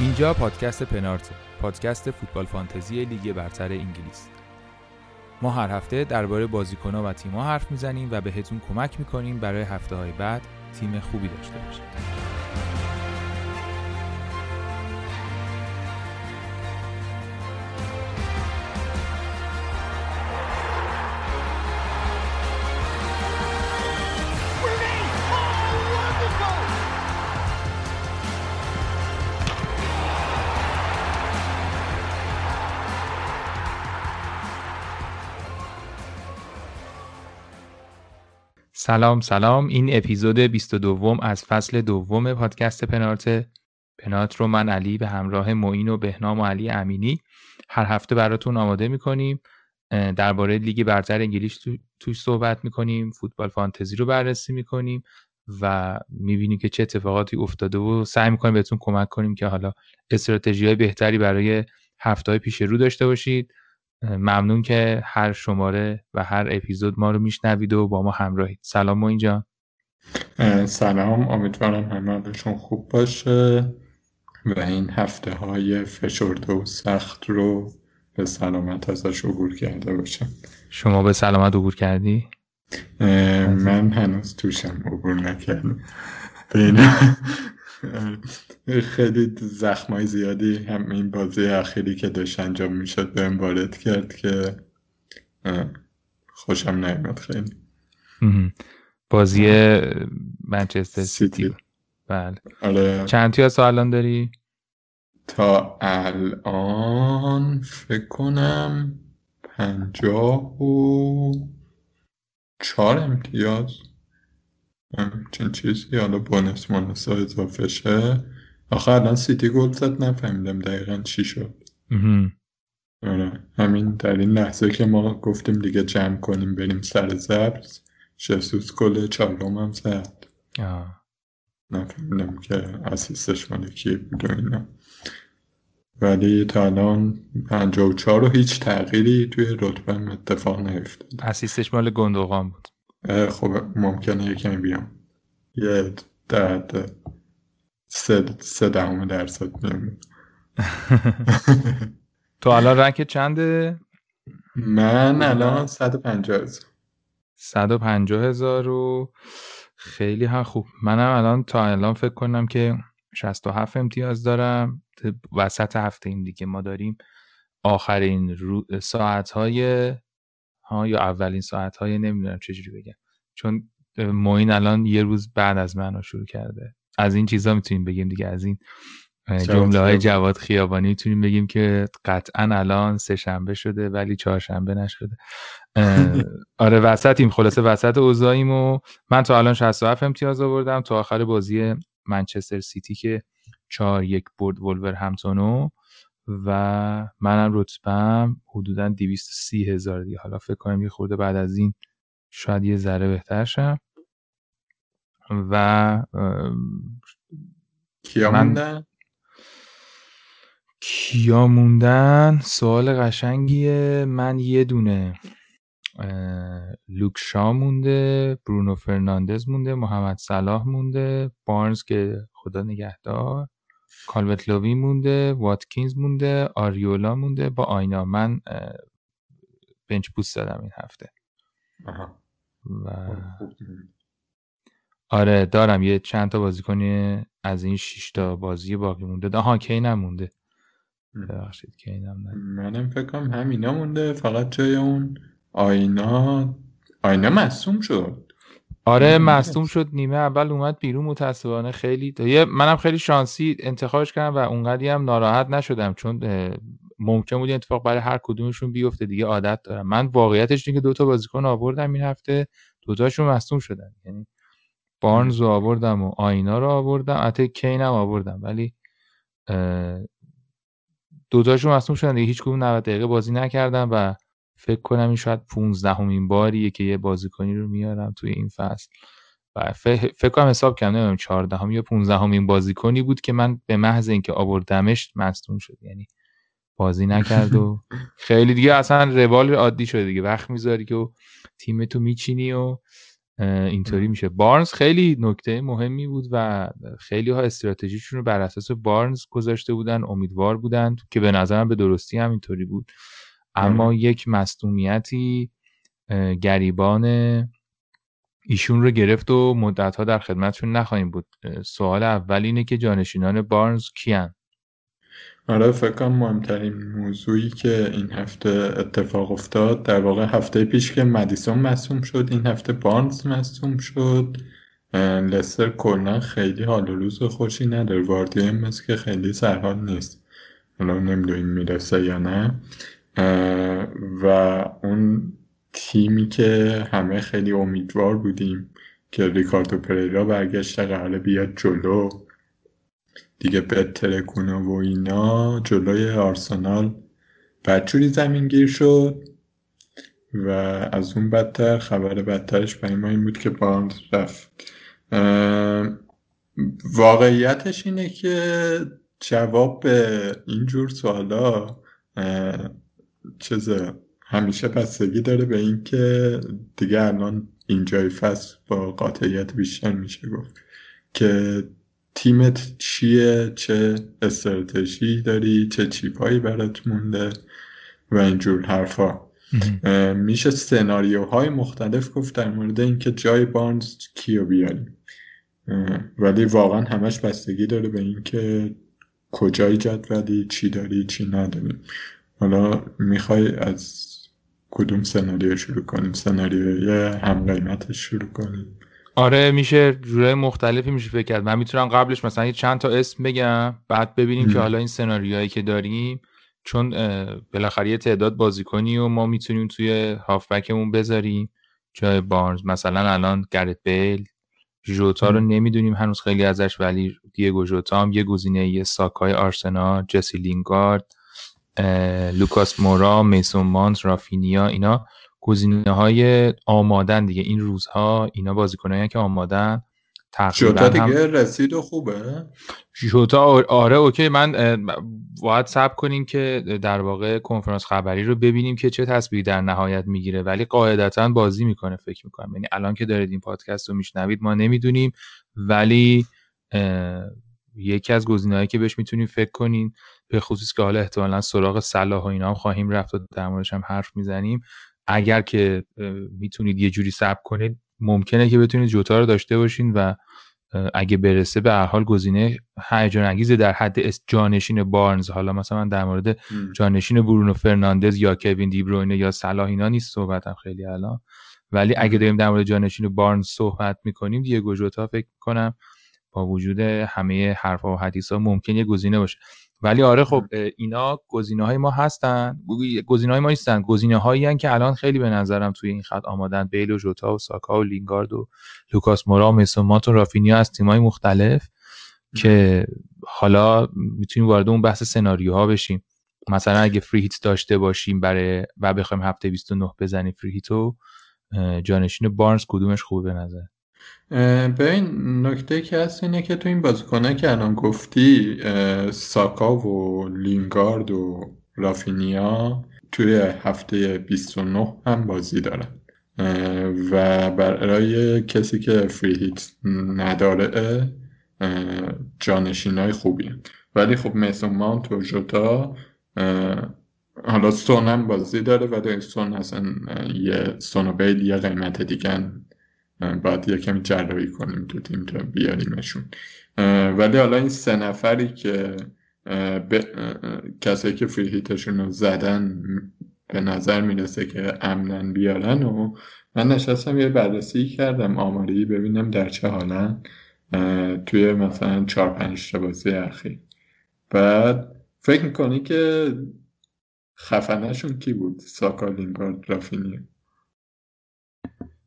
اینجا پادکست پنارت پادکست فوتبال فانتزی لیگ برتر انگلیس. ما هر هفته درباره بازیکنها و تیم‌ها حرف می‌زنیم و بهتون کمک می‌کنیم برای هفته های بعد تیم خوبی داشته باشید. سلام سلام. این اپیزود 22 از فصل دوم پادکست پنارت. پنارت رو من علی به همراه معین و بهنام و علی امینی هر هفته براتون آماده می‌کنیم. درباره لیگ برتر انگلیس تو، توش صحبت می‌کنیم فوتبال فانتزی رو بررسی می‌کنیم و می‌بینیم که چه اتفاقاتی افتاده و سعی می‌کنیم بهتون کمک کنیم که حالا استراتژی های بهتری برای هفته های پیش رو داشته باشید. ممنون که هر شماره و هر اپیزود ما رو میشنوید و با ما همراهید. سلام ما اینجا سلام. امیدوارم همه خوب باشه و این هفته های فشرده و سخت رو به سلامت ازش عبور کرده باشم شما به سلامت عبور کردی؟ من هنوز توشم عبور نکردم. خیلی زخمای زیادی هم این بازی اخیری که داشت انجام می‌شد به وارد کرد که خوشم نیمد خیلی. بازی منچستر سیتی. بله. آره. چند تا الان داری؟ تا الان فکر کنم پنجاه و چهار امتیاز. چند چیزی. حالا بونس مونس اضافه شه. آخه الان سیتی گل زد نفهمیدم دقیقا چی شد. آره همین در این لحظه که ما گفتیم دیگه جمع کنیم بریم سر زبز شسوس گل چهارم هم زد. نفهمیدم که اسیستش مال کی بود و اینا. ولی تا الان 54 و هیچ تغییری توی رتبه اتفاق نیفتاد اسیستش مال گندوغان بود. خب ممکنه یکمی بیام. یه درد سه, سه دهم درصد تو الان رنک چنده؟ من الان 150 هزار. 150 هزار و خیلی هم خوب. منم الان تا الان فکر کنم که 67 امتیاز دارم. وسط هفته این دیگه ما داریم آخرین ساعت های ها یا اولین ساعت های نمی‌دونم چجوری بگم. چون موین الان یه روز بعد از من شروع کرده. از این چیزا می‌تونیم بگیم دیگه از این جمله های جواد خیابانی می‌تونیم بگیم که قطعا الان سه شنبه شده ولی چهارشنبه نشده. آره وسطیم خلاصه وسط اوضاعیم و من تا الان 67 امتیاز آوردم. تا آخر بازی منچستر سیتی که 4 یک برد ولور همتونو و منم رتبم حدودا 230 هزار دیگه. حالا فکر کنم یه خورده بعد از این شاید یه ذره بهتر شم. و کیا موندن؟ کیا موندن؟ سوال قشنگیه. من یه دونه لوکشا مونده برونو فرناندز مونده محمد صلاح مونده بارنز که خدا نگهدار. کالوت لوی مونده واتکینز مونده آریولا مونده. با آینا من بنچ بوست دادم این هفته. و آره دارم. یه چند تا بازیکنی از این شش تا بازی باقی مونده. آها کی نمونده ببخشید کی نم منم فکر کنم همینا مونده. فقط جای اون آینا. آینا مصوم شد. آره مصوم شد نیمه اول اومد بیرون متاسفانه خیلی یه منم خیلی شانسی انتخابش کردم و اونقدی هم ناراحت نشدم چون ممکن بود اتفاق برای هر کدومشون بیفته دیگه عادت دارم. من واقعیتش اینه که دو تا بازیکن آوردم این هفته دوتاشون مصوم شدن. یعنی بارنز رو آوردم و آینا رو آوردم حتی کین هم آوردم ولی دوتاشون مصوم شدن دیگه هیچ کدوم 90 دقیقه بازی نکردم و فکر کنم این شاید 15 همین باریه که یه بازیکنی رو میارم توی این فصل. و فکر کنم حساب کردم نمی‌دونم 14 هم یا 15 همین بازیکنی بود که من به محض اینکه آوردمش مصدوم شد. یعنی بازی نکرد و خیلی دیگه اصلا روال عادی شده دیگه. وقت می‌ذاری که تیم تو میچینی و اینطوری میشه. بارنز خیلی نکته مهمی بود و خیلی ها استراتژیشون رو بر اساس بارنز گذاشته بودن امیدوار بودن که به نظرم به درستی هم اینطوری بود. اما یک مصدومیتی گریبان ایشون رو گرفت و مدت ها در خدمتشون نخواهیم بود. سوال اول اینه که جانشینان بارنز کیان آره فکر مهمترین موضوعی که این هفته اتفاق افتاد در واقع هفته پیش که مدیسون مصوم شد این هفته بارنز مصوم شد. لستر کلا خیلی حال و روز خوشی نداره. واردی مثل که خیلی سرحال نیست. حالا نمی‌دونیم می‌رسه یا نه. و اون تیمی که همه خیلی امیدوار بودیم که ریکاردو پریرا برگشته قراره بیاد جلو. دیگه بتره کنه و اینا جلوی آرسنال بدجوری زمین گیر شد و از اون بدتر خبر بدترش برای ما این بود که باند رفت. واقعیتش اینه که جواب به اینجور سوالا چیزه همیشه بستگی داره به اینکه دیگه الان اینجای فصل با قاطعیت بیشتر میشه گفت که تیمت چیه چه استراتژی داری چه چیپایی برات مونده و اینجور حرفا. میشه سناریوهای مختلف گفت در مورد اینکه جای بارنز کیو بیاریم. ولی واقعا همش بستگی داره به اینکه کجای جدولی چی داری چی نداری. حالا می‌خوای از کدوم سناریو شروع کنیم؟ سناریوی هم قیمتش شروع کنیم. آره میشه جورای مختلفی میشه فکر کرد. من می‌تونم قبلش مثلا یه چند تا اسم بگم بعد ببینیم که حالا این سناریوهایی که داریم چون بالاخره یه تعداد بازیکنی و ما می‌تونیم توی هافبکمون بذاریم. جای بارنز مثلا الان گرت بیل ژوتا رو نمی‌دونیم هنوز خیلی ازش ولی دیگو ژوتا هم یه گزینه یه ساکای آرسنال جسی لینگارد. لوکاس مورا میسون مانت رافینیا اینا گزینه های آمادن دیگه. این روزها اینا بازیکنایی که آمادن. تقریبا دیگه رسید و خوبه. شوتا آره اوکی. من باید سب کنیم که در واقع کنفرانس خبری رو ببینیم که چه تصویری در نهایت می‌گیره. ولی قاعدتا بازی می‌کنه فکر می‌کنم. یعنی الان که دارید این پادکست رو میشنوید ما نمی‌دونیم. ولی یکی از گزینه‌هایی که بهش می‌تونیم فکر کنین به خصوص که حالا احتمالا سراغ صلاح و اینا هم خواهیم رفت و در موردش هم حرف می‌زنیم. اگر که می‌تونید یه جوری صبر کنید ممکنه که بتونید جوتا رو داشته باشین و اگه برسه به هر حال گزینه هیجان انگیزه در حد جانشین بارنز. حالا مثلا من در مورد جانشین برونو فرناندز یا کوین دیبروینه یا صلاح اینا نیست صحبتم خیلی الان. ولی اگه داریم در مورد جانشین بارنز صحبت می‌کنیم دیگه جوتا فکر کنم با وجود همه حرفا و حدیث ها ممکن یه گزینه باشه. ولی آره خب اینا گزینه های ما هستن. گزینه های ما نیستن. گزینه هایی که الان خیلی به نظرم توی این خط آمادن. بیل و جوتا و ساکا و لینگارد و لوکاس مورا و مسومات و رافینیا از تیمای مختلف که حالا می‌تونیم وارد اون بحث سناریوها بشیم. مثلا اگه فری هیت داشته باشیم برای و بخوایم هفته 29 بزنیم فری هیتو جانشین بارنز کدومش خوبه به نظر؟ ببین نکته که هست اینه که تو این بازیکنه که الان گفتی ساکا و لینگارد و رافینیا توی هفته 29 هم بازی دارن. و برای کسی که فری هیت نداره جانشین های خوبی. ولی خب میسون مانت و جوتا حالا سون هم بازی داره ولی سون اصلا یه سون و بیل یه قیمت دیگه باید یه کمی جراحی کنیم تو تیم تا بیاریمشون. ولی حالا این سه نفری که کسایی که فری هیتشون رو زدن به نظر می‌رسه که امنن بیارن و من نشستم یه بررسی کردم آماری ببینم در چه حالن توی مثلا چهار پنج تا بازی اخیر. بعد فکر می‌کنی که خفنشون کی بود؟ ساکا لینگارد رافینیا.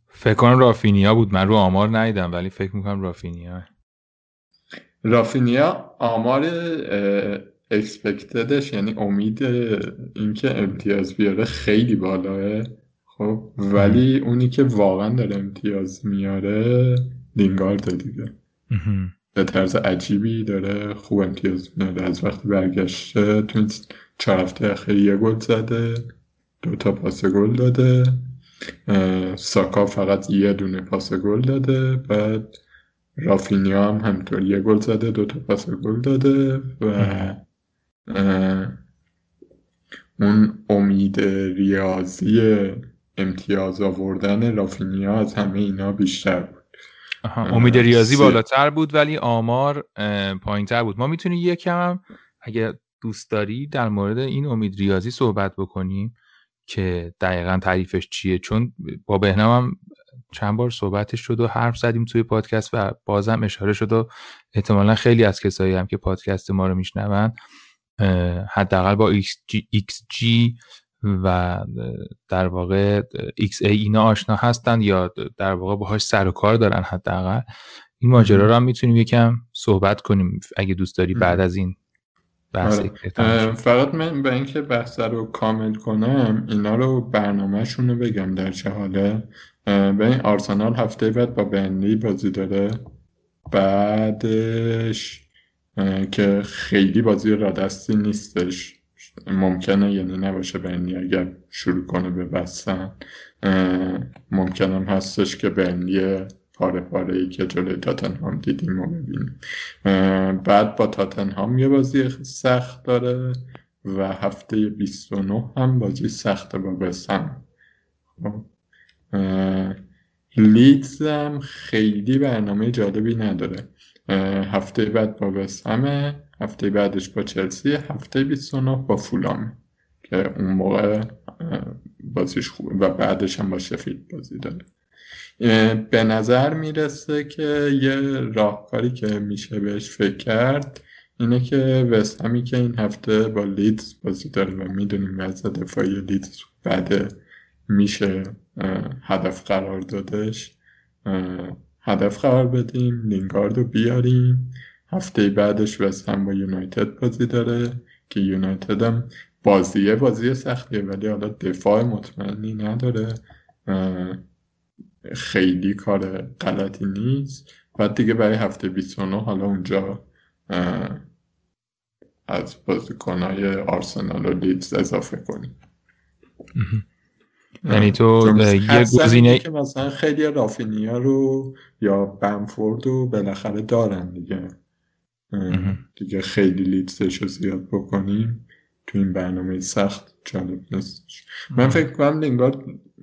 فکر کنم رافینیا بود. من رو آمار ندیدم ولی فکر می‌کنم رافینیا. رافینیا آمار اکسپکتدش یعنی امید اینکه امتیاز بیاره خیلی بالاه. خب ولی اونی که واقعا داره امتیاز میاره لینگارد دیگه. به طرز عجیبی داره خوب امتیاز میاره. از وقتی برگشته تو این چهار هفته اخیر یه گل زده دو تا پاس گل داده. ساکا فقط یه دونه پاس گل داده بعد رافینیا هم همینطور یه گل زده دو تا پاس گل داده و اون امید ریاضی امتیاز آوردن رافینیا از همه اینا بیشتر بود. امید ریاضی بالاتر بود ولی آمار تر بود. ما می‌تونیم یکم اگه دوست داری در مورد این امید ریاضی صحبت بکنیم. که دقیقا تعریفش چیه. چون با بهنام هم چند بار صحبتش شد و حرف زدیم توی پادکست و بازم اشاره شد و احتمالا خیلی از کسایی هم که پادکست ما رو میشنون حداقل با XG و در واقع XA اینا آشنا هستن یا در واقع باهاش سر و کار دارن حداقل. این ماجرا رو هم می‌تونیم یکم صحبت کنیم اگه دوست داری بعد از این. فقط من به اینکه بحث رو کامل کنم اینا رو برنامهشون رو بگم در چه حاله. به این آرسنال هفته بعد با بنلی بازی داره. بعدش که خیلی بازی را دستی نیستش. ممکنه یعنی نباشه برنی اگر شروع کنه به بستن. ممکنم هستش که برنی پاره پاره ای که جلوی تاتنهام دیدیم و ببینیم. بعد با تاتنهام یه بازی سخت داره و هفته 29 هم بازی سخت با بسن خب. لیدز هم خیلی برنامه جالبی نداره. هفته بعد با وسهمه هفته بعدش با چلسی هفته 29 با فولام که اون موقع بازیش خوبه و بعدش هم با شفیل بازی داره. به نظر می‌رسه که یه راهکاری که میشه بهش فکر کرد اینه که وست همی که این هفته با لیدز بازی داره و می‌دونیم وضع دفاعی لیدز بعد میشه هدف قرار دادش. هدف قرار بدیم لینگارد رو بیاریم. هفته بعدش وست هم با یونایتد بازی داره که یونایتد هم بازیه بازی سختیه ولی حالا دفاع مطمئنی نداره. خیلی کار غلطی نیست. بعد دیگه برای هفته 29 حالا اونجا از بازیکنهای آرسنال و لیدز اضافه کنیم. یعنی تو یه گزینه که مثلا خیلی رافینیا رو یا بمفورد رو بالاخره دارن دیگه. دیگه خیلی لیدزش رو زیاد بکنیم. تو این برنامه سخت جالب نیست. من فکر کنم لینگارد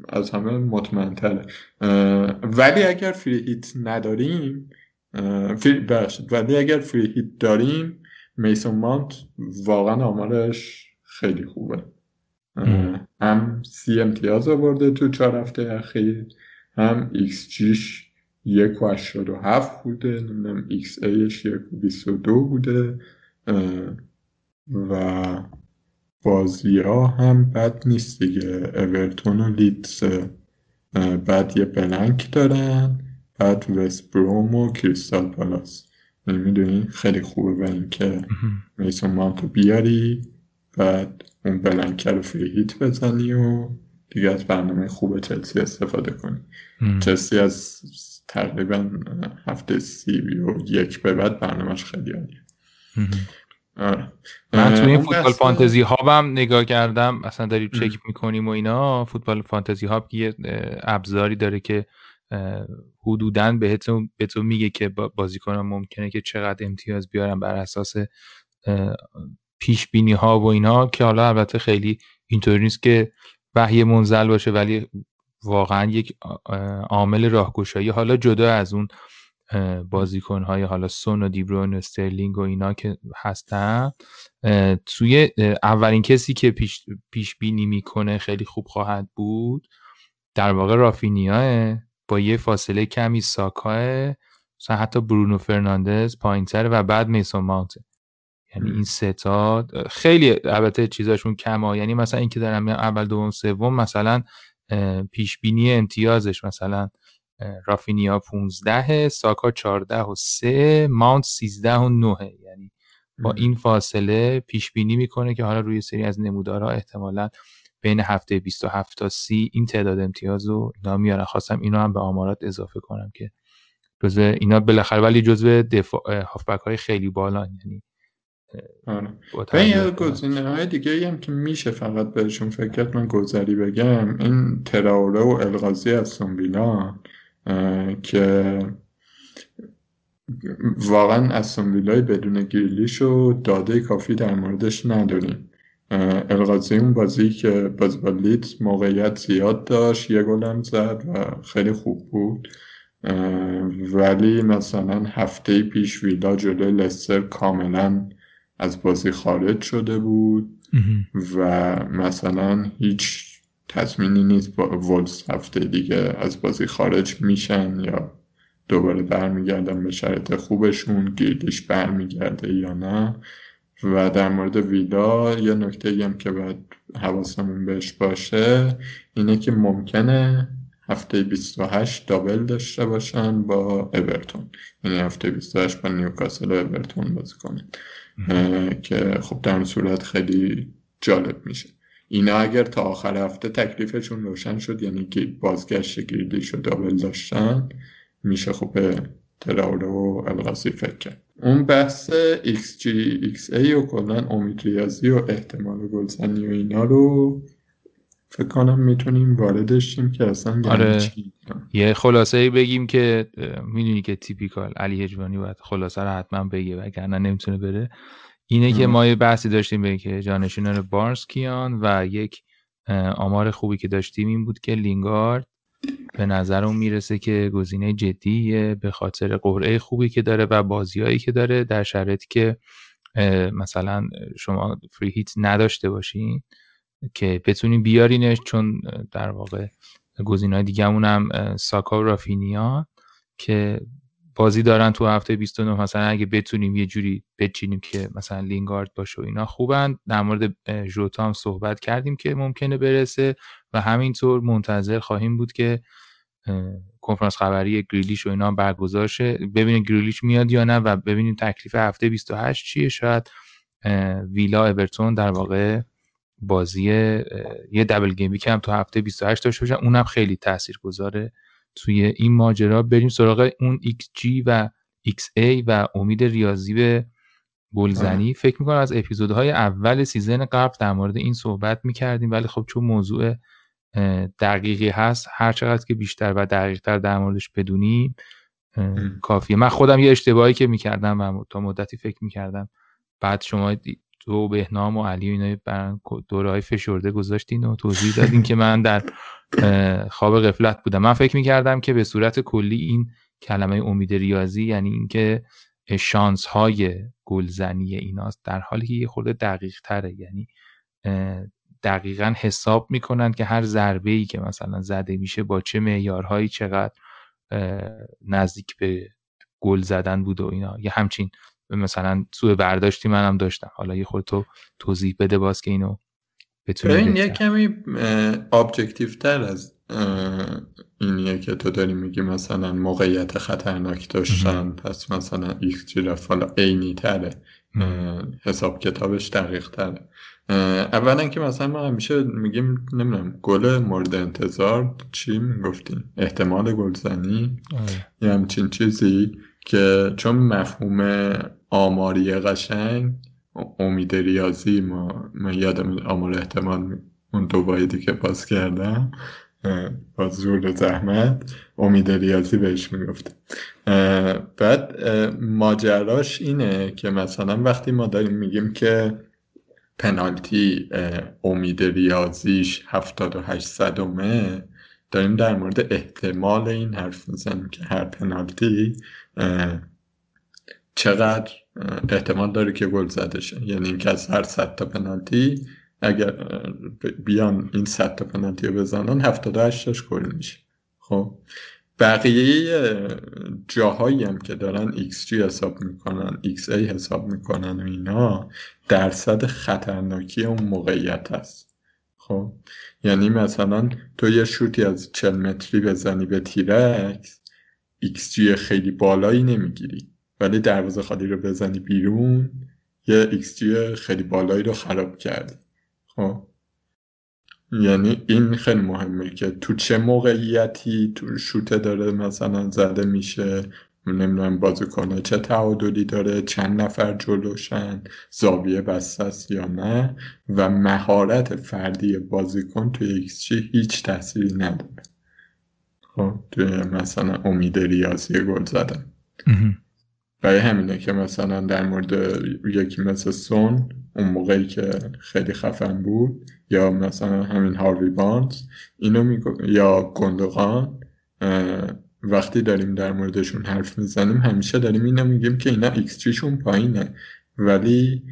از همه مطمئن تره ولی اگر فری هیت نداریم ولی اگر فری هیت داریم میسون مانت واقعا آمارش خیلی خوبه. هم سی امتیاز آورده تو چهار هفته اخیر هم ایکس جیش یک و هشتاد و هفت بوده نمی‌دونم xA ش یک و بیست و دو بوده. و بازی ها هم بد نیست دیگه. اورتون و لیدز بعد یه blank دارن بعد وست‌بروم و کریستال پالاس. یعنی می‌دونی خیلی خوبه به اینکه میسون مانتو بیاری بعد اون بلنکه رو فری هیت بزنی و دیگه از برنامه خوب چلسی استفاده کنی. چلسی از تقریبا هفته سی و یک به بعد برنامهش خیلی عالیه. من توی این فوتبال فانتزی هاب هم نگاه کردم. اصلا داریم چک می‌کنیم و اینا. فوتبال فانتزی هاب یه ابزاری داره که حدودا به تو میگه که بازیکن ممکنه که چقدر امتیاز بیارن بر اساس پیش بینی ها و اینا که حالا البته خیلی اینطوری نیست که وحی منزل باشه ولی واقعا یک عامل راهگشایی. حالا جدا از اون بازیکن های حالا سون و دیبرون و استرلینگ و اینا که هستن توی اولین کسی که پیش, پیش بینی می‌کنه خیلی خوب خواهد بود در واقع رافینیاه با یه فاصله کمی ساکاه مثلا حتی برونو فرناندز پایینتر و بعد میسون ماونت. یعنی این ستا خیلی البته چیزاشون کما یعنی مثلا اینکه دارم اول دوم سوم مثلا پیش بینی امتیازش مثلا رافینیا 15 ساکا 14 و 3 ماونت 13 و 9 یعنی با این فاصله پیش بینی می‌کنه که حالا روی سری از نمودارها احتمالا بین هفته 27 تا 30 این تعداد امتیاز رو اینا میارن. خواستم اینو هم به آمارات اضافه کنم که جزء اینا بالاخره ولی جزء دفاع هافبک های خیلی بالا یعنی آره. یه گزینه های دیگه هم که میشه فقط بهشون فکر من گذری بگم این تراوره و الغازی از سنبیلا که واقعا از ویلای بدون گریلیش و داده کافی در موردش نداریم. الغازی اون بازی که باز با لیدز موقعیت زیاد داشت یه گلم زد و خیلی خوب بود. ولی مثلا هفته پیش ویلا جلوی لستر کاملا از بازی خارج شده بود و مثلا هیچ تصمینی نیست با ولز هفته دیگه از بازی خارج میشن یا دوباره برمیگردن به شرط خوبشون گیردش برمیگرده یا نه. و در مورد ویلا یه نکته هم که باید حواسمون بهش باشه اینه که ممکنه هفته 28 دابل داشته باشن با اورتون. یعنی هفته 28 با نیوکاسل و اورتون بازی کنن. که خب در صورت خیلی جالب میشه. اینا اگر تا آخر هفته تکلیفشون روشن شد یعنی بازگشت گریدیش و دابل داشتن میشه خب به تراوره و الغازی فکر کرد. اون بحث XG XA و کلا امید ریاضی و احتمال گلزنی و اینا رو فکر کنم می‌تونیم واردش شیم که اصلا یعنی آره. یه خلاصه ای بگیم که می‌دونی که تیپیکال علی هجوانی باید خلاصه رو حتما بگه وگرنه نمی‌تونه بره. اینه که ما یه بحثی داشتیم به که جانشینان بارس کیان و یک آمار خوبی که داشتیم این بود که لینگارد به نظر اون می‌رسه که گزینه جدیه به خاطر قرعه خوبی که داره و بازیایی که داره در شرایطی که مثلا شما فری هیت نداشته باشین که بتونین بیارینش چون در واقع گزینه‌های دیگه هم ساکا و رافینیا که بازی دارن تو هفته 29 مثلا اگه بتونیم یه جوری بچینیم که مثلا لینگارد باشه و اینا خوبن. در مورد ژوتا هم صحبت کردیم که ممکنه برسه و همینطور منتظر خواهیم بود که کنفرانس خبری گریلیش و اینا برگزار شه ببینیم گریلیش میاد یا نه و ببینیم تکلیف هفته 28 چیه. شاید ویلا اورتون در واقع بازی یه double game week هم تو هفته 28 داشته باشن اونم خیلی تاثیرگذاره. توی این ماجرا بریم سراغ اون XG و XA و امید ریاضی به گلزنی. فکر می‌کنم از اپیزودهای اول season قبل در مورد این صحبت می‌کردیم ولی خب چون موضوع دقیقی هست هر چقدر که بیشتر و دقیقتر در موردش بدونیم کافیه. من خودم یه اشتباهی که می‌کردم و تا مدتی فکر می‌کردم بعد شما تو بهنام و علی و اینا دوره های فشرده گذاشتین و توضیح دادین که من در خواب غفلت بودم. من فکر می‌کردم که به صورت کلی این کلمه امید ریاضی یعنی اینکه شانس های گلزنی ایناست در حالی که یه خورده دقیق تره یعنی دقیقا حساب می‌کنن که هر ضربه ای که مثلا زده میشه با چه معیارهایی چقدر نزدیک به گل زدن بود و اینا. یه همچین مثلا سوء برداشتی منم داشتم. حالا یه خود تو توضیح بده باز که اینو بتونی یه کمی objective تر از اینیه که تو داری میگی مثلا موقعیت خطرناک داشتن پس مثلا ایکس جی حالا عینی تره حساب کتابش دقیق تره. اولا که مثلا ما همیشه میگیم نمی‌دونم گل مورد انتظار چی می‌گفتیم؟ احتمال گلزنی؟ آره. یه همچین چیزی که چون مفهوم آماری قشنگ. امید ریاضی ما من یادم آمار احتمال اون دو بایدی که پاس کردم. با زور زحمت. امید ریاضی بهش می‌گفته بعد ماجراش اینه که مثلا وقتی ما داریم میگیم که پنالتی امید ریاضیش 78 صدومه داریم در مورد احتمال این حرف می‌زنیم که هر پنالتی چقدر احتمال داره که گل زده شه؟ یعنی اینکه از هر صد تا پنالتی اگر بیان این صد تا پنالتی رو بزنن 78 تاش گل میشه. خب بقیه جاهایی هم که دارن XG حساب می‌کنن XA حساب می‌کنن و اینا درصد خطرناکی اون موقعیت هست. خب یعنی مثلا تو یه شوتی از 40 متری بزنی به تیرک XG خیلی بالایی نمی‌گیری. ولی دروازه خالی رو بزنی بیرون یه XG خیلی بالایی رو خراب کردی. خب؟ یعنی این خیلی مهمه که تو چه موقعیتی تو شوته داره مثلا زده میشه نمی‌دونم بازیکنه چه تعادلی داره چند نفر جلوشن زاویه بسته یا نه و مهارت فردی بازیکن توی ایکس هیچ تأثیری نداره. خب؟ توی مثلا امید ریاضی گل زدن. برای همینه که مثلا در مورد یکی مثل سون اون موقعی که خیلی خفن بود یا مثلا همین هاروی بارنز اینو میگو یا گوندوغان وقتی داریم در موردشون حرف می‌زنیم همیشه داریم اینو میگیم که اینا ایکس شون پایینه. ولی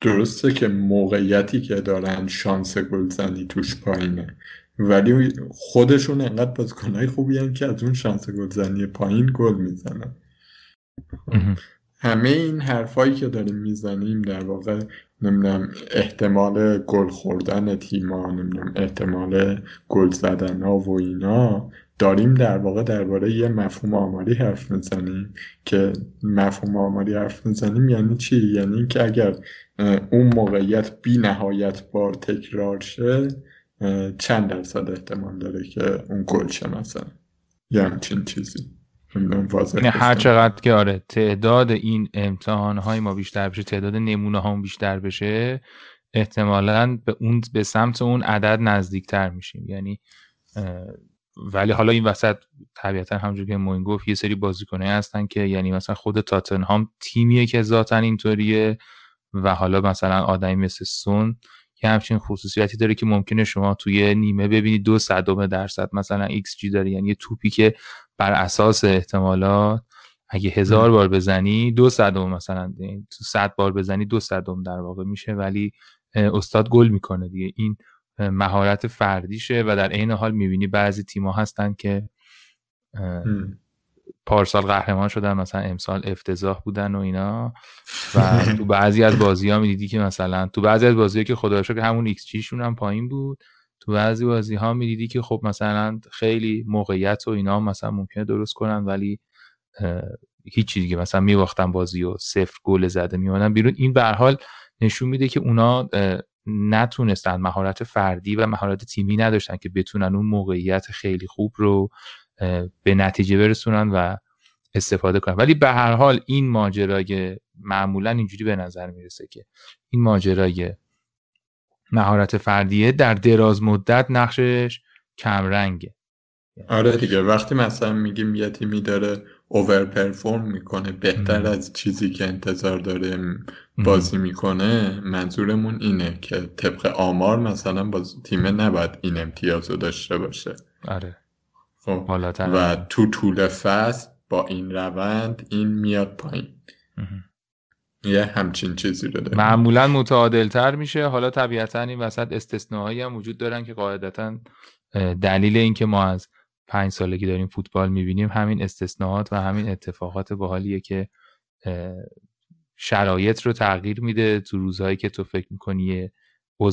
درسته که موقعیتی که دارن شانس گلزنی توش پایینه. ولی خودشون انقدر بازیکنهای خوبی هم که از اون شانس گلزنی پایین گل می‌زنن. همه این حرفایی که داریم می‌زنیم در واقع نمی‌دونم احتمال گل خوردن تیما نمی‌دونم احتمال گل زدن ها و اینا داریم در واقع درباره یه مفهوم آماری حرف می‌زنیم که مفهوم آماری حرف می‌زنیم یعنی چی؟ یعنی که اگر اون موقعیت بی نهایت بار تکرار شه چند درصد احتمال داره که اون گل شه مثلا؟ یه همچین چیزی. یعنی هر چقدر که آره تعداد این امتحان های ما بیشتر بشه تعداد نمونه ها بیشتر بشه احتمالا به اون به سمت اون عدد نزدیکتر میشیم. یعنی ولی حالا این وسط طبیعتا همونجور که موین گفت یه سری بازیکنه هستن که یعنی مثلا خود تاتنهام تیمیه که ذاتا اینطوریه و حالا مثلا آدمی مثل سون که همچین خصوصیتی داره که ممکنه شما توی نیمه ببینید دو صدم درصد مثلا ایکس جی داره. یعنی یه توپی که بر اساس احتمالات اگه هزار بار بزنی دو صدم مثلا تو صد بار بزنی دو صدم در واقع میشه ولی استاد گل می‌کنه دیگه. این مهارت فردیشه و در عین حال می‌بینی بعضی تیما هستن که پارسال قهرمان شدن مثلا امسال افتضاح بودن و اینا. و تو بعضی از بازی ها می‌دیدی که مثلا تو بعضی از بازی ها که خدا که همون ایکس جیشون هم پایین بود. تو بعضی بازی ها می‌دیدی که خب مثلا خیلی موقعیت و اینا مثلا ممکنه درست کنن ولی هیچی دیگه. مثلا میباختن بازی و صفر گل زده میمونن بیرون. این به حال نشون میده که اونا نتونستن مهارت فردی و مهارت تیمی نداشتن که بتونن اون موقعیت خیلی خوب رو به نتیجه برسونن و استفاده کنن. ولی به هر حال این ماجرای معمولا اینجوری به نظر می‌رسه که این ماجرای مهارت فردیه در دراز مدت نقشش کمرنگه. آره دیگه وقتی مثلا میگیم یه تیمی داره اوور پرفورم می‌کنه بهتر از چیزی که انتظار داره بازی می‌کنه منظورمون اینه که طبق آمار مثلا باز تیم نباید این امتیاز رو داشته باشه. آره. خب و تو طول فصل با این روند این میاد پایین. یه همچین چیزی رو داره معمولا متعادل تر میشه. حالا طبیعتا این وسط استثناهایی هم وجود دارن که قاعدتا دلیل اینکه ما از پنج سالگی داریم فوتبال می‌بینیم همین استثناءات و همین اتفاقات باحالیه که شرایط رو تغییر میده. تو روزهایی که تو فکر می‌کنی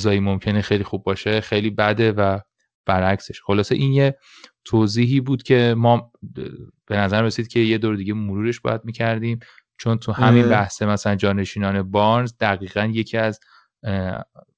ممکنه خیلی خوب باشه خیلی بده و برعکسش. خلاصه این یه توضیحی بود که ما به نظر رسید که یه دور دیگه مرورش باید می‌کردیم. چون تو همین بحث مثلا جانشینان بارنز دقیقا یکی از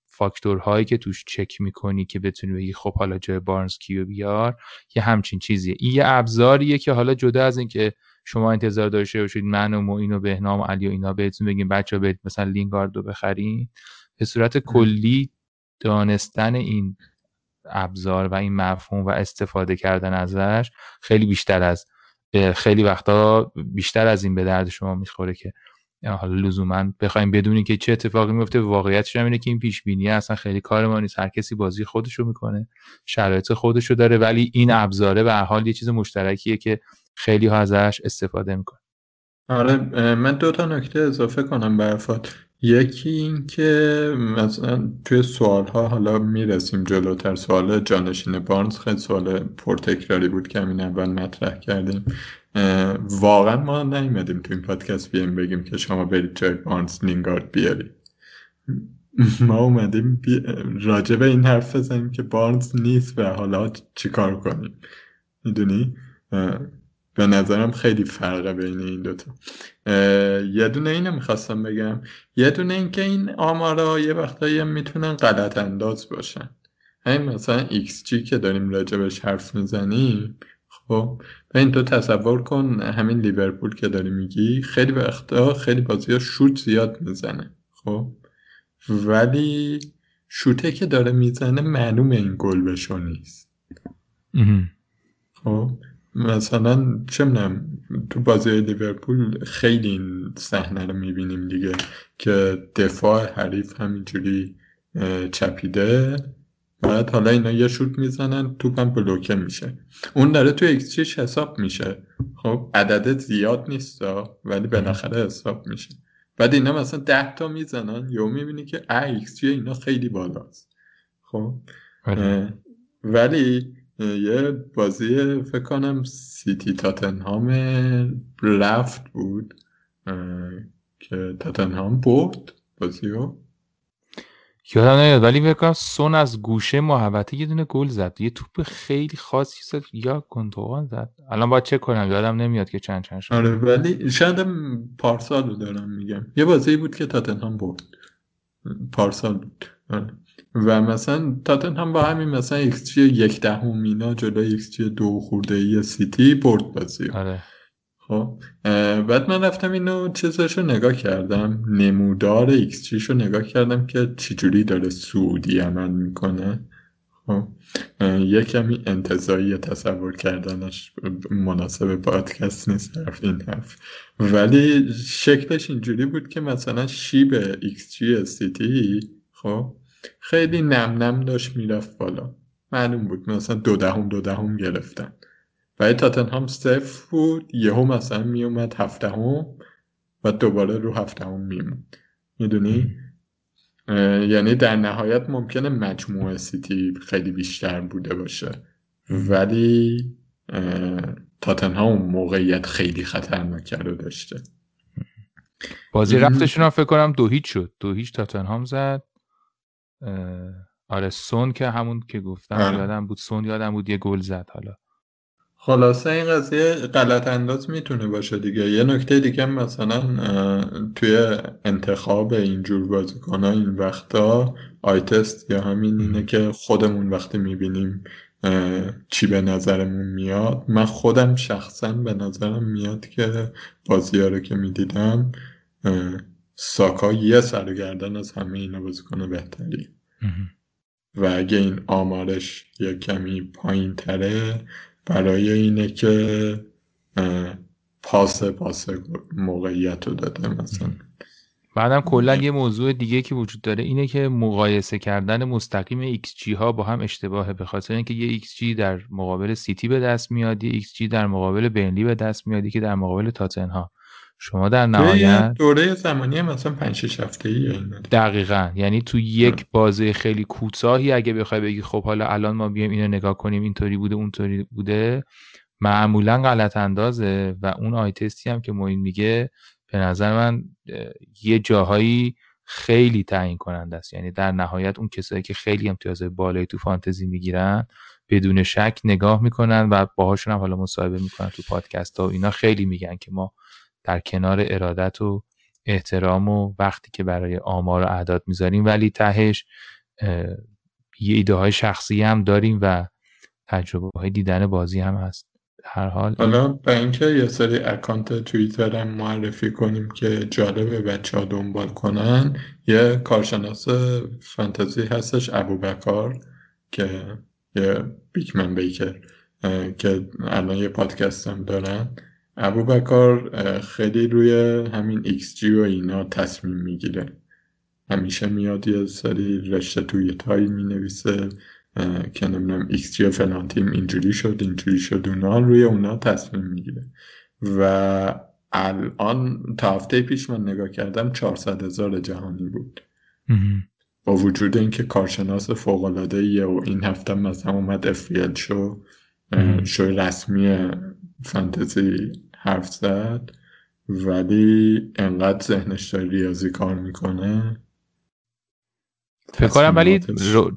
فاکتورهایی که توش چک می‌کنی که بتونی بگی خب حالا جای بارنز کیو بیار یه همچین چیزیه. این یه ابزاریه که حالا جدا از اینکه شما انتظار داشته باشید من و معین و بهنام و علی و اینا بهتون بگیم بچه برید مثلا لینگارد رو بخرین به صورت کلی دانستن این ابزار و این مفهوم و استفاده کردن ازش خیلی بیشتر از خیلی وقتا بیشتر از این به درد شما می‌خوره که حالا لزوما بخوایم بدونیم که چه اتفاقی میفته واقعیتش هم اینه که این پیش بینی اصلا خیلی کار ما نیست. هر کسی بازی خودش رو می‌کنه شرایط خودش رو داره ولی این ابزاره به حال یه چیز مشترکیه که خیلی ها ازش استفاده می‌کنه آره من دو تا نکته اضافه کنم برفات یکی این که مثلا توی سوال ها حالا می‌رسیم جلوتر. سوال جانشین بارنز خیلی سوال پرتکراری بود که همین اول مطرح کردیم. واقعا ما نیومدیم تو این پادکست بیایم بگیم که شما برید جای بارنز لینگارد بیارید. ما اومدیم بی... راجع به این حرف بزنیم که بارنز نیست و حالا چیکار کنیم. می‌دونی؟ به نظرم خیلی فرقه بین این دوتا یه دونه اینو می‌خواستم بگم. یه دونه این که این آمارا یه وقتایی می‌تونن غلط انداز باشن. همین مثلا XG که داریم راجبش حرف می‌زنیم خب این تو تصور کن همین لیورپول که داری میگی خیلی وقتا خیلی بازی ها شوت زیاد می‌زنه خب. ولی شوته که داره می‌زنه معلوم این گل بشو نیست. خب. مثلا چه می‌دونم تو بازی لیورپول خیلی این صحنه رو می‌بینیم دیگه که دفاع حریف همینجوری چپیده بعد حالا اینا یه شوت می‌زنن توپم بلوکه میشه. اون داره تو ایکس حساب میشه. خب عدد زیاد نیست ولی بالاخره حساب میشه. بعد اینا مثلا ده تا می‌زنن یا می‌بینی که ایکس اینا خیلی بالاست. خب بله. ولی یه بازی فکر کنم سیتی تاتنهام رفت بود که تاتنهام برد بازی رو یادم نمیاد ولی فکر سون از گوشه محوطه یه دونه گل زد. یه توپ خیلی خاصی زد یا کنتوان زد. الان باید چک کنم یادم نمیاد که چند چند شد. آره ولی شاید پارسال رو دارم میگم. یه بازی بود که تاتنهام برد. پارسال بود. آره. و مثلا تاتنهام با همین مثلا xG یک دهم اینا جلوی ایکس جی دو خورده ای سیتی برد بازی. آره. خب بعد من رفتم اینو چیزش رو نگاه کردم نمودار ایکس رو نگاه کردم که چجوری داره صعودی عمل می‌کنه. خب یه کمی انتزاعی تصور کردنش مناسب پادکست نیست حرف این حرف. ولی شکلش اینجوری بود که مثلا شیب ایکس جی سیتی خب خیلی نم نم داشت می‌رفت بالا. معلوم بود مثلا دو دهم دو دهم گرفتن برای تاتنهام صفر بود یهو مثلا میومد هفته و دوباره رو هفته هم میموند. می‌دونی؟ یعنی در نهایت ممکنه مجموعه سیتی خیلی بیشتر بوده باشه. ولی تاتنهام موقعیت خیلی خطرناک رو داشته. بازی رفتشون هم فکر کنم دو هیچ شد. دو هیچ تاتنهام زد. آره سون که همون که گفتم آره. یادم بود سون یادم بود یه گل زد حالا. خلاصه این قضیه غلط انداز می‌تونه باشه دیگه. یه نکته دیگه مثلا توی انتخاب اینجور بازیکن این وقتا آیتست یا همین اینه که خودمون وقتی می‌بینیم چی به نظرمون میاد. من خودم شخصا به نظرم میاد که بازی ها رو که می‌دیدم ساکا یه سر و گردن از همه اینا بازیکن بهتری. و اگه این آمارش یه کمی پایین تره برای اینه که پاس پاس موقعیت رو داده مثلا. بعدم کلا یه موضوع دیگه که وجود داره اینه که مقایسه کردن مستقیم ایکس جی ها با هم اشتباهه. به خاطر اینکه یه ایکس جی در مقابل سیتی به دست میاد یه xG در مقابل برنلی به دست میادی که در مقابل تاتنها شما در نهایت دوره زمانی مثلا 5 6 هفته‌ای دقیقا. یعنی تو یک بازه خیلی کوتاهی اگه بخوای بگی خب حالا الان ما بیایم اینو نگاه کنیم اینطوری بوده اونطوری بوده معمولا غلط اندازه و اون آی تستی هم که موین میگه به نظر من یه جاهایی خیلی تعیین کننده است. یعنی در نهایت اون کسایی که خیلی امتیاز بالایی تو فانتزی می‌گیرن بدون شک نگاه می‌کنن و باهاشون هم حالا مصاحبه می‌کنن تو پادکست ها و اینا خیلی میگن که ما در کنار ارادت و احترام و وقتی که برای آمار و اعداد می‌ذاریم. ولی تهش یه ایده های شخصی هم داریم و تجربه های دیدن بازی هم هست. هر حال حالا به اینکه یه سری اکانت توییتر هم معرفی کنیم که جالب بچه ها دنبال کنن یه کارشناس فانتزی هستش ابوبکار که یه بیکمن بیکر که الان یه پادکست هم دارن. ابوبکر خیلی روی همین ایکس جی و اینا تصمیم می‌گیره. همیشه میاد یه سری رشته توییت هایی می نویسه که نمی‌دونم ایکس جی فلان تیم اینجوری شد اینجوری شد اونا روی اونا تصمیم می‌گیره. و الان تا هفته پیش من نگاه کردم 400 هزار جهانی بود. با وجود اینکه کارشناس فوق العاده و این هفته مثلا اومد FPL شو شو رسمی فانتزی حرف زد ولی انقدر ذهنش داره ریاضی کار می‌کنه. فکر کنم ولی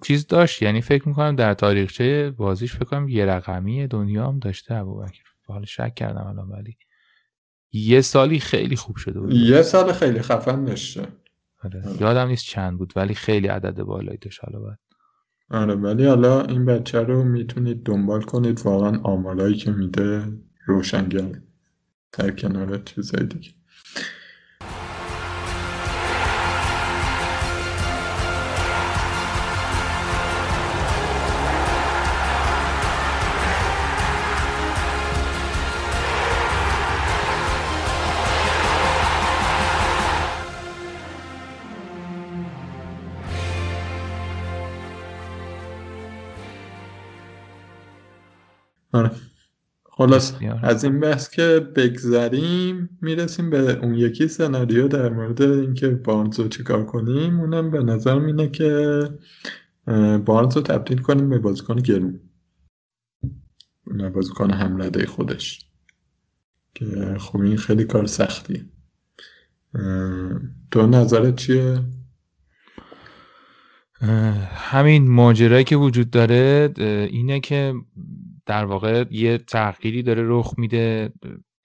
چیز داشت یعنی فکر می‌کنم در تاریخچه بازیش فکر کنم یه رقمی دنیا هم داشته ابوبکر. حالا شک کردم الان ولی یه سالی خیلی خوب شده بود. یه سال خیلی خفن داشته. آره. یادم نیست چند بود ولی خیلی عدد بالایی داشت حالا بعد. آره ولی حالا این بچه رو می‌تونید دنبال کنید واقعا آمارایی که میده روشنگر در کنار چیزای دیگه آره خلاص از این بحث که بگذریم می‌رسیم به اون یکی سناریو در مورد اینکه بارنز رو چیکار کنیم. اونم به نظر اینه که بارنز رو تبدیل کنیم به بازیکن گرون. نه بازیکن حملده خودش. که خب این خیلی کار سختی تو نظرت چیه؟ همین ماجرایی که وجود داره اینه که در واقع یه تغییری داره رخ میده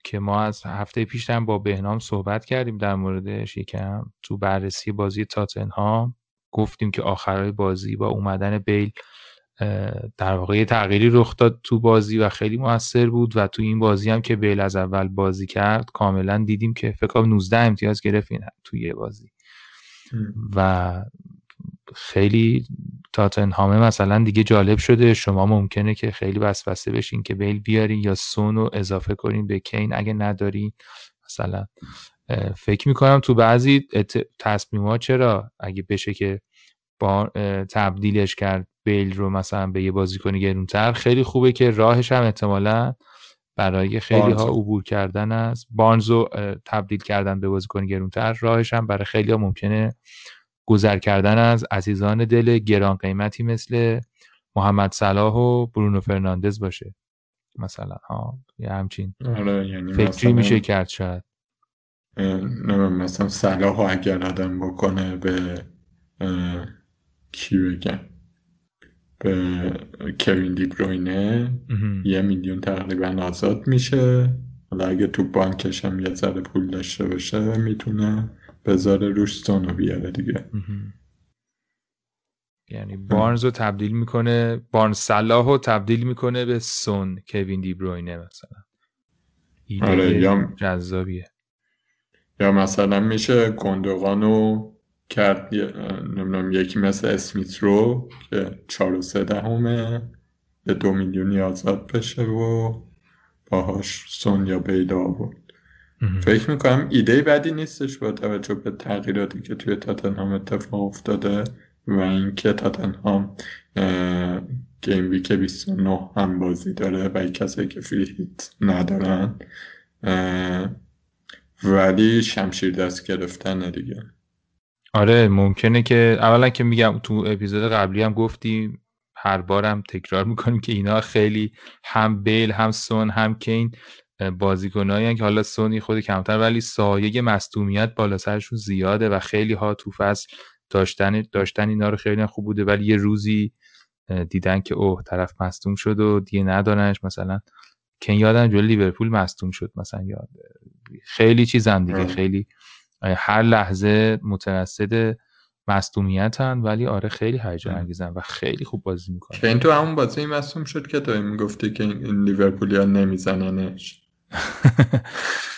که ما از هفته پیش هم با بهنام صحبت کردیم در موردش. یکم تو بررسی بازی تاتنهام گفتیم که آخرای بازی با اومدن بیل در واقع یه تغییری رخ داد تو بازی و خیلی موثر بود و تو این بازی هم که بیل از اول بازی کرد کاملا دیدیم که فکر کنم 19 امتیاز گرفت این توی یه بازی. و خیلی تاتنهامه مثلا دیگه جالب شده. شما ممکنه که خیلی وسوسه بشین که بیل بیارین یا سون رو اضافه کنین به کین اگه ندارین. مثلا فکر می‌کنم تو بعضی تصمیمات چرا اگه بشه که با تبدیلش کرد بیل رو مثلا به یه بازیکن گرونتر خیلی خوبه که راهش هم احتمالا برای خیلی ها عبور کردن است. بارنز رو تبدیل کردن به بازیکن گرونتر راهش هم برای خیلی ها ممکنه گذر کردن از عزیزان دل گران قیمتی مثل محمد صلاح و برونو فرناندز باشه. مثلا ها یه همچین آره یعنی فکری میشه کرد شاید. نه مثلا صلاح اگر آدم بکنه به کی بگم؟ به کوین دیبروینه یه میلیون تقریبا آزاد میشه. حالا اگه تو بانکش هم یه ذره پول داشته باشه می‌تونه. بذاره روش سونو بیاره دیگه. یعنی بارنز رو تبدیل می‌کنه بارنز صلاح رو تبدیل می‌کنه به سون کوین دیبروینه مثلا. آره یا جذابیه. یا مثلا میشه گندوغانو کرد نمی‌دونم یکی مثل اسمیت رو که چهار و سه دهمه به دو میلیونی آزاد بشه و باهاش سون یا بیدا بود. فکر می‌کنم ایده بدی نیستش با توجه به تغییراتی که توی تاتنهام اتفاق افتاده و اینکه تاتنهام گیم ویک 29 هم بازی داره و کسایی که فری هیت ندارن ولی شمشیر دست گرفتن دیگه. آره ممکنه که اولا که میگم تو اپیزود قبلی هم گفتیم هر بارم تکرار می‌کنیم که اینا خیلی هم بیل هم سون هم کین بازیکنایی که حالا سونی خود کمتر ولی سایه مصدومیت بالا سرشون زیاده و خیلی ها تو فصل داشتن داشتن اینا رو خیلی خوب بوده. ولی یه روزی دیدن که اوه طرف مصدوم شد و دیگه ندارنش. مثلا کن یادم جلوی لیورپول مصدوم شد مثلا یاد خیلی چیزن دیگه. خیلی هر لحظه مترصد مصدومیتن ولی آره خیلی هیجان انگیزن و خیلی خوب بازی می‌کنن. این تو همون بازی مصدوم شد که تو می‌گفتی که این لیورپولیا نمیزننش.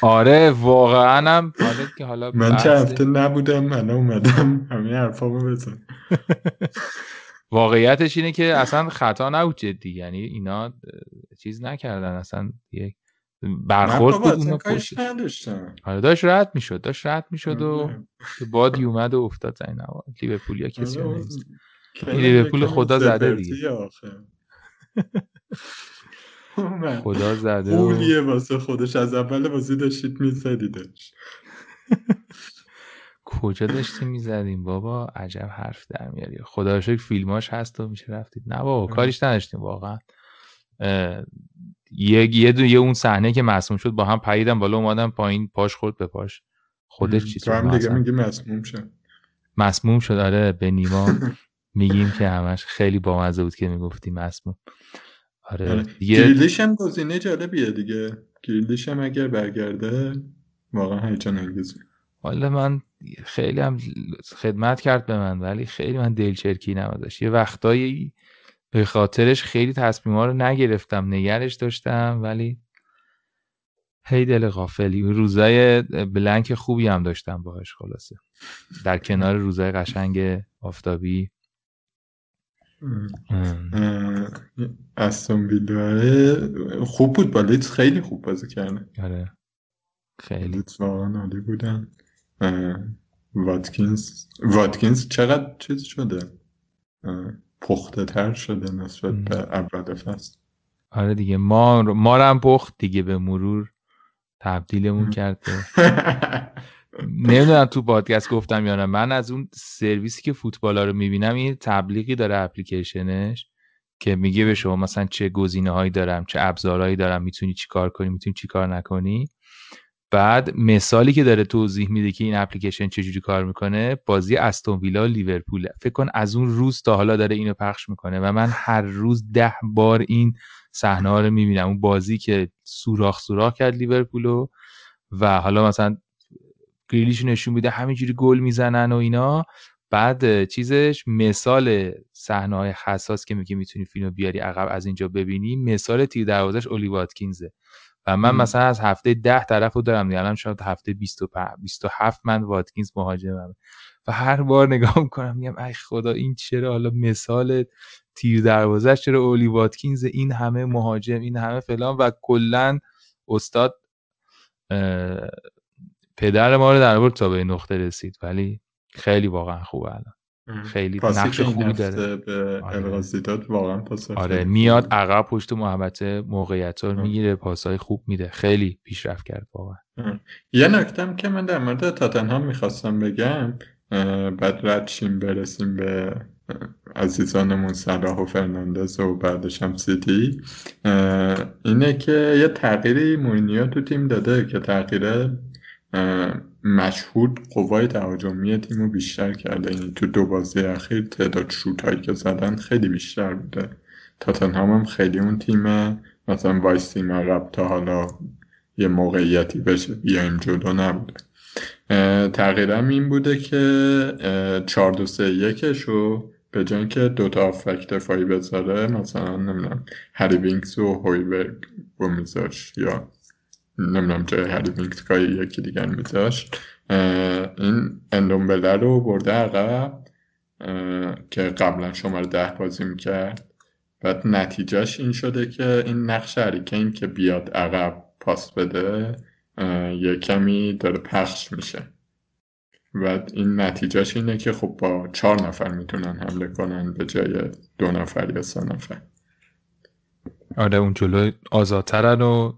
آره واقعا هم آره که حالا من چه هفته نبودم من اومدم. همه حرفامو بزن. واقعیتش اینه که اصلا خطا نبود جدی. یعنی اینا چیز نکردن. اصلا یک برخورد بود اونو پشت آره داشت رد می‌شد داشت رد می‌شد و بادی اومد و افتاد زین نوا لیورپولیا کسی نیست این لیورپول خدا زده دیگه. خدا زده پولیه واسه خودش. از اول بازی داشتید میزدیدش. کجا داشتیم می‌زدیم؟ بابا عجب حرف در میاری. خدا شکر فیلماش هست و میشه رفتید. نه بابا کاریش نداشتیم واقعا. یه یه دو یه اون صحنه که مسموم شد با هم پریدم بالا اومدم پایین پاش خورد به پاش. خودش چیز تو هم دیگه میگی مسموم شد مسموم شد آره به نیما میگیم که همش خیلی بامزه بود که می‌گفتی مسموم آره, آره. گریلیش هم گزینه جالبیه دیگه. گریلیش هم اگر برگرده واقعا هیجان انگیزه حالا من خیلی هم خدمت کرد به من ولی خیلی من دلچرکی ازش یه وقتایی به خاطرش خیلی تصمیم ها رو نگرفتم نگرش داشتم ولی هی دل غافلی. روزای بلنک خوبی هم داشتم باهاش خلاصه. در کنار روزای قشنگ آفتابی. استون ویلا خوب بود. با لیدز خیلی خوب بازی کرده آره. خیلی. لیدز واقعا عالی بودن. واتکینز واتکینز چقدر چیز شده؟ پخته تر شده نسبت به اول فصل. آره دیگه. ما ما هم پخت دیگه به مرور. تبدیلمون کرد نمی‌دونم تو پادکست گفتم یا نه. من از اون سرویسی که فوتبالا رو می‌بینم این تبلیغی داره اپلیکیشنش که میگه به شما مثلا چه گزینه هایی دارم چه ابزارهایی دارم می‌تونی چیکار کنی می‌تونی چیکار نکنی. بعد مثالی که داره توضیح میده که این اپلیکیشن چجوری کار می‌کنه بازی استون ویلا لیورپول فکر کن از اون روز تا حالا داره اینو پخش می‌کنه و من هر روز ده بار این صحنه ها رو می‌بینم. اون بازی که سوراخ سوراخ کرد لیورپولو و حالا مثلا گریلیش نشون میده همینجوری گل می‌زنن و اینا. بعد چیزش مثال صحنه های حساس که میگه می‌تونی فیلم بیاری عقب از اینجا ببینی مثال تیر دروازش اولی واتکینزه. و من مثلا از هفته ده طرف رو دارم الان شاید هفته 27 من واتکینز مهاجمم. و هر بار نگاه می‌کنم میگم ای خدا این چرا حالا مثال تیر دروازش چرا اولی واتکینز این همه مهاجم این همه فلان و کلا استاد پدر ما رو در برد تا به نقطه رسید ولی خیلی واقعا خوبه الان. خیلی نقش خوبی داره. به آره. واقعا پاس آره میاد عقب پشت محبت موقعیت رو می‌گیره پاسای خوب میده. خیلی پیشرفت کرد واقعا. یه نکتم که من در مورد تاتنهام می‌خواستم بگم بعد رد برسیم به عزیزانمون صلاح و فرناندز و بعدش هم سیتی. اینه که یه تغییری مورینیو تو تیم داده که تغییر مشهود قوای تهاجمی تیم رو بیشتر کرده. یعنی تو دو بازی اخیر تعداد شوت هایی که زدن خیلی بیشتر بوده. تاتنهام هم خیلی اون تیم مثلا وایستیم عقب تا حالا یه موقعیتی بشه بیایم جلو نبوده. تغییرم این بوده که چهار دو سه یکش رو به جای که دوتا هافبک دفاعی بذاره مثلا نمی‌دونم هری وینکس و هویبرگ رو میذاشت. یا نمی‌دونم جای هری وینکس یکی دیگر میذاشت. این اندومبله رو برده عقب که قبلا شماره ده بازی می‌کرد. بعد نتیجهش این شده که این نقش هریکین که بیاد عقب پاس بده یه کمی داره پخش میشه. و این نتیجهش اینه که خب با چهار نفر می‌تونن حمله کنن به جای دو نفر یا سه نفر. آره اون جلو آزادترن و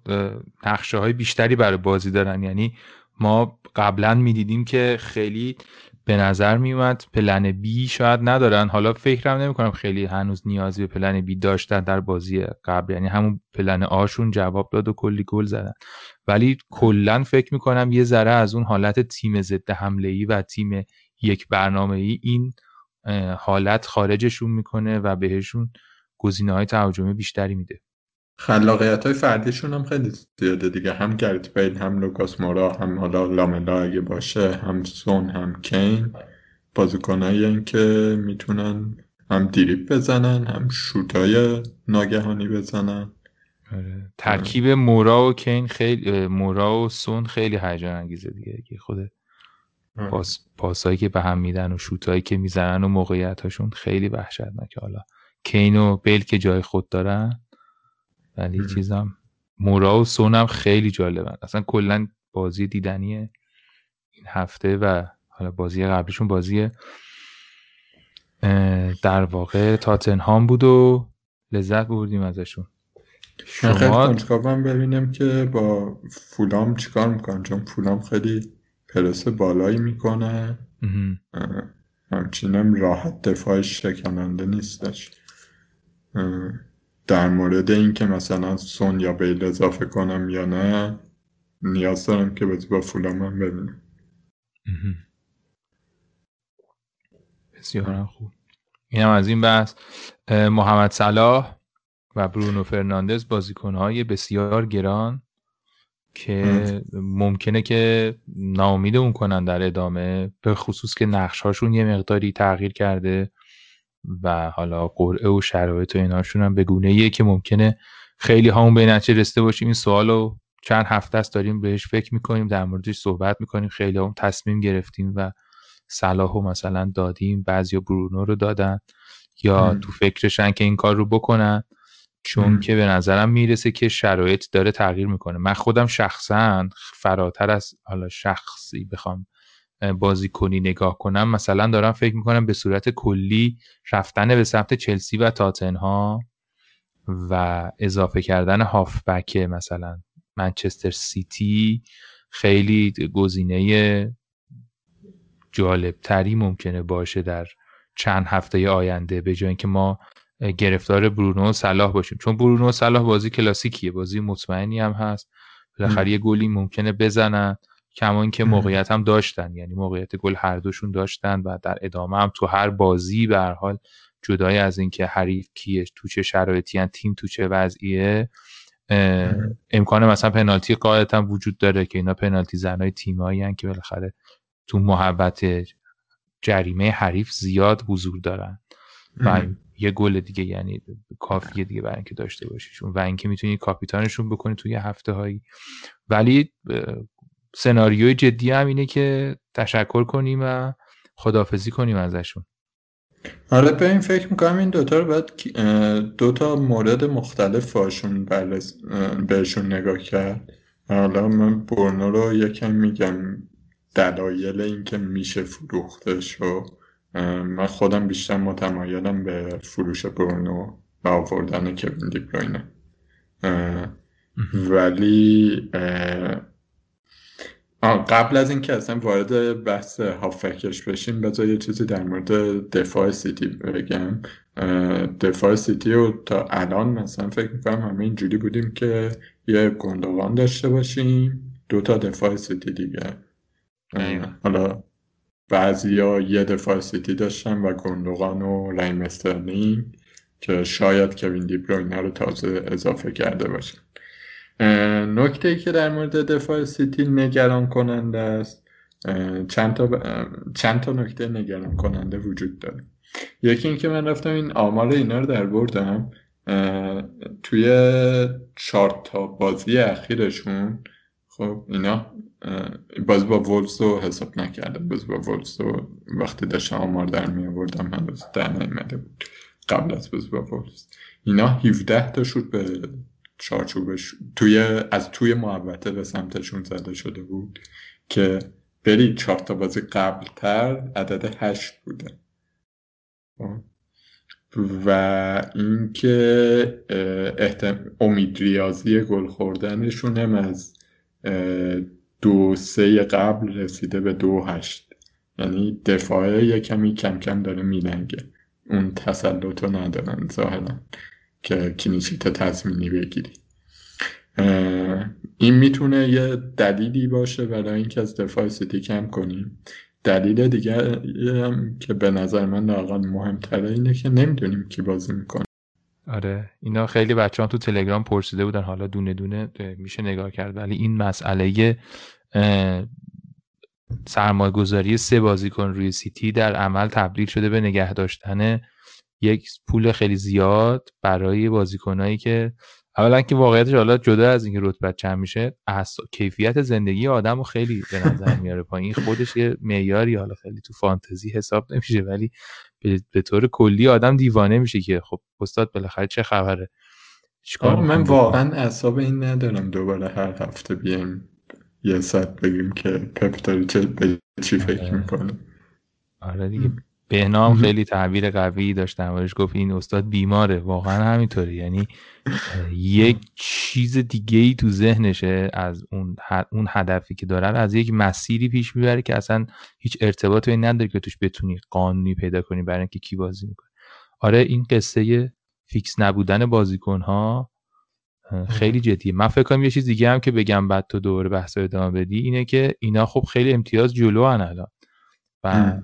نقشه های بیشتری برای بازی دارن. یعنی ما قبلا می‌دیدیم که خیلی به نظر میومد پلن بی شاید ندارن. حالا فکرم نمی‌کنم خیلی هنوز نیازی به پلن بی داشتن در بازی قبل. یعنی همون پلن آشون جواب داد و کلی گل زدن. ولی کلا فکر می‌کنم یه ذره از اون حالت تیم ضد حمله ای و تیم یک برنامه ای این حالت خارجشون می‌کنه و بهشون گزینه های تهاجمی بیشتری میده. خلاقیت های فردیشون هم خیلی زیاده دیگه هم گرت بیل هم لوکاس مورا هم حالا لاملا اگه باشه هم سون هم کین بازیکنایی این که می‌تونن هم دیریب بزنن هم شوتای ناگهانی بزنن آره. ترکیب مورا و کین خیلی مورا و سون خیلی هیجان انگیزه دیگه که خود. پاس پاسایی که به هم میدن و شوتایی که می‌زنن و موقعیت هاشون خیلی وحشتناکه حالا کین و بیل که جای خود دارن ولی چیزم مورا و سونم خیلی جالبن. اصلا کلا بازی دیدنیه این هفته و حالا بازی قبلیشون بازی در واقع تاتنهام بود و لذت بردیم ازشون. شما؟ خیلی ببینم که با فولام چیکار می‌کنن چون فولام خیلی پرس بالایی می‌کنه. همچینم راحت دفاعش شکننده نیستش در مورد اینکه مثلا سون یا بیل اضافه کنم یا نه نیاز دارم که بازی با فولام هم ببینم. بسیار خوب. اینم از این بحث. محمد صلاح و برونو فرناندز بازیکنهای بسیار گران که ممکنه که اون کنن در ادامه به خصوص که نقش هاشون یه مقداری تغییر کرده. و حالا قرعه و شرایط و ایناشون هم به گونه که ممکنه خیلی همون به نتیجه رسیده باشیم. این سوال رو چند هفته است داریم بهش فکر می‌کنیم در موردش صحبت می‌کنیم. خیلی هم تصمیم گرفتیم و صلاح مثلا دادیم. بعضی برونو رو دادن یا تو فکرشن که این کار رو بکنن. چون که به نظرم می‌رسه که شرایط داره تغییر می‌کنه. من خودم شخصا فراتر از حالا شخصی بخوام بازی کنی نگاه کنم مثلا دارم فکر می‌کنم به صورت کلی رفتن به سمت چلسی و تاتنها و اضافه کردن هافبک مثلا منچستر سیتی خیلی گزینه جالب تری ممکنه باشه در چند هفته آینده به جای اینکه ما گرفتار برونو و صلاح باشیم. چون برونو و صلاح بازی کلاسیکیه بازی مطمئنی هم هست. بالاخره یه گلی ممکنه بزنن. کما که موقعیت هم داشتن. یعنی موقعیت گل هر دوشون داشتن و در ادامه هم تو هر بازی به هر حال جدای از اینکه حریف کیه تو چه شرایطی تیم تو چه وضعیه امکان مثلا پنالتی قاعدتا وجود داره که اینا پنالتی زنای تیمایی که بالاخره تو محبت جریمه حریف زیاد حضور دارن. و یه گل دیگه یعنی کافیه دیگه برای اینکه داشته باشیشون و اینکه می‌تونی کاپیتانشون بکنی توی هفته هایی ولی سناریوی جدی هم اینه که تشکر کنیم و خدافزی کنیم ازشون. آره به این فکر می‌کنم این دوتا رو باید دوتا مورد مختلف باشون بهشون نگاه کرد. حالا من برنو رو یکم میگم دلایل اینکه میشه فروختش و من خودم بیشتر متمایلم به فروش برونو و آوردن کوین دیبروینه ولی قبل از اینکه اصلا وارد بحث هافکش بشیم بذار یه چیزی در مورد دفاع سیتی بگم. دفاع سیتی رو تا الان مثلا فکر می‌کنم همه اینجوری بودیم که یه گندوغان داشته باشیم دو تا دفاع سیتی دیگه. حالا بعضی ها یه دفاع سیتی داشتن و گندوغان و استرلینگ که شاید کوین دیبروینه رو تازه اضافه کرده باشن. نکته ای که در مورد دفاع سیتی نگران کننده است چند تا, چند تا نکته نگران کننده وجود داره. یکی اینکه من رفتم این آمار اینا رو در بردم توی چهار تا بازی اخیرشون خب اینا باز با ولز رو حساب نکردم. باز با ولز رو وقتی داشتم آمار در می آوردم هنوز در نیمده بود. قبل از باز با ولز اینا 17 تا شد به چارچوبش توی از توی محوطه به سمتشون زده شده بود که بری چهار تا بازی قبل تر عدد هشت بوده. خب. و اینکه احتم... امید ریاضی گل خوردنشون هم از دو سه قبل رسیده به دو هشت. یعنی دفاعه یه کمی کم کم داره میلنگه. اون تسلط رو ندارن ظاهرا. که clean sheet تضمینی بگیری این می‌تونه یه دلیلی باشه برای اینکه از دفاع سیتی کم کنیم. دلیل دیگه که به نظر من واقعا مهمتره اینه که نمی‌دونیم کی بازی می‌کنه. آره اینا خیلی بچه هم تو تلگرام پرسیده بودن حالا دونه دونه میشه نگاه کرد. ولی این مسئله سرمایه‌گذاری سه بازیکن روی سیتی در عمل تبدیل شده به نگه داشتن یک پول خیلی زیاد برای بازیکنایی که اولا که واقعیتش حالا جدا از اینکه رتبه چند میشه کیفیت زندگی آدم رو خیلی به نظر میاره پایین. خودش یه معیاری حالا خیلی تو فانتزی حساب نمیشه ولی به طور کلی آدم دیوانه میشه که خب استاد بالاخره چه خبره. من واقعا اعصاب این ندارم دوباره هر هفته بیایم یه ساعت بگیم که پپ چه به چی فکر آره. می‌کنه آره دیگه. بهنام خیلی تعبیر قوی داشت دربارش گفت این استاد بیماره. واقعا همینطوره یعنی یک چیز دیگه ای تو ذهنشه از اون اون هدفی که داره از یک مسیری پیش می‌بره که اصلا هیچ ارتباطی نداره که توش بتونی قانونی پیدا کنی برای اینکه کی بازی می‌کنه. آره این قصه فیکس نبودن بازیکن ها خیلی جدیه. من فکر کنم یه چیز دیگه هم که بگم بعد تو دوباره بحث ادامه بدی اینه که اینا خب خیلی امتیاز جلو الان. و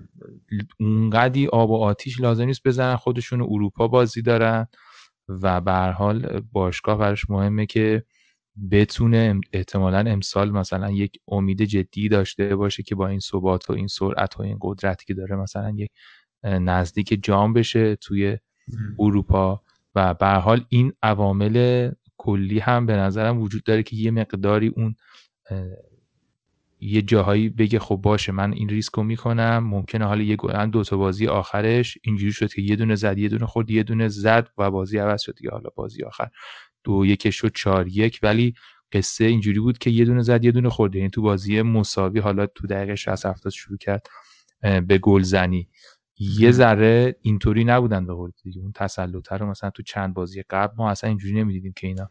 اونقدی آب و آتیش لازم نیست بزنن خودشون اروپا بازی دارن و به حال باشگاه براش مهمه که بتونه احتمالا امسال مثلا یک امید جدی داشته باشه که با این ثبات و این سرعت و این قدرتی که داره مثلا یک نزدیک جام بشه توی اروپا و به حال این عوامل کلی هم به نظرم وجود داره که یه مقداری اون یه جاهایی بگه خب باشه من این ریسک رو می‌کنم ممکنه حالا یه دو تا بازی آخرش اینجوری شد که یه دونه زد یه دونه خورد یه دونه زد و بازی عوض شد دیگه. حالا بازی آخر دو یک شد چهار یک. ولی قصه اینجوری بود که یه دونه زد یه دونه خورد. یعنی تو بازی مساوی حالا تو دقیقه 60 70 شروع کرد به گلزنی یه ذره اینطوری نبودن به قول دیگه. اون تسلط رو مثلا تو چند بازی قبل ما اصلا اینجوری نمی‌دیدیم که اینا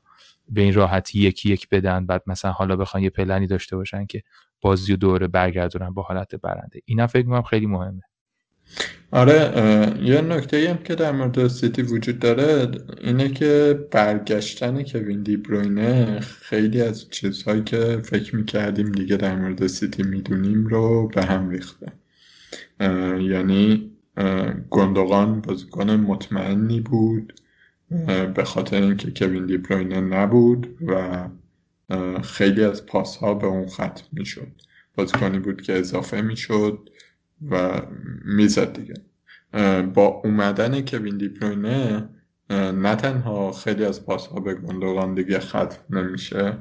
به این راحتی یکی یک بدن بعد مثلا حالا بخوان یه پلنی داشته باشن که بازی و دوره برگردونن با حالت برنده. اینا فکر می‌کنم خیلی مهمه. آره یه نکته هم که در مورد سیتی وجود داره اینه که برگشتن کوین دی بروینه خیلی از چیزهایی که فکر می‌کردیم دیگه در مورد سیتی می‌دونیم رو به هم ریخته. یعنی گندگان بازیکن مطمئنی بود به خاطر اینکه کوین دی بروینه نبود و خیلی از پاس ها به اون خط می‌شد. بازیکنی بود که اضافه می‌شد و می‌زد دیگه. با اومدن کوین دی بروینه نه تنها خیلی از پاس ها به گندگان دیگه خط نمیشه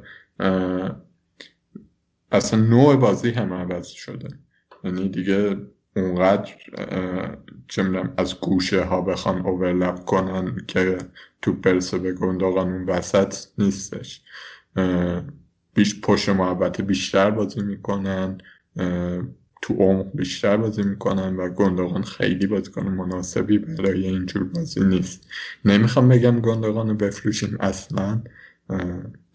اصلا نوع بازی هم عوض شده. یعنی دیگه اونقدر چه از گوشه ها بخوان اوورلپ کنن که تو برسه به گندگان اون وسط نیستش. بیش پشت محبت بیشتر بازی می‌کنن تو عمق بیشتر بازی می‌کنن و گندگان خیلی بازیکن مناسبی برای اینجور بازی نیست. نمی‌خوام بگم گندگان رو بفروشیم اصلا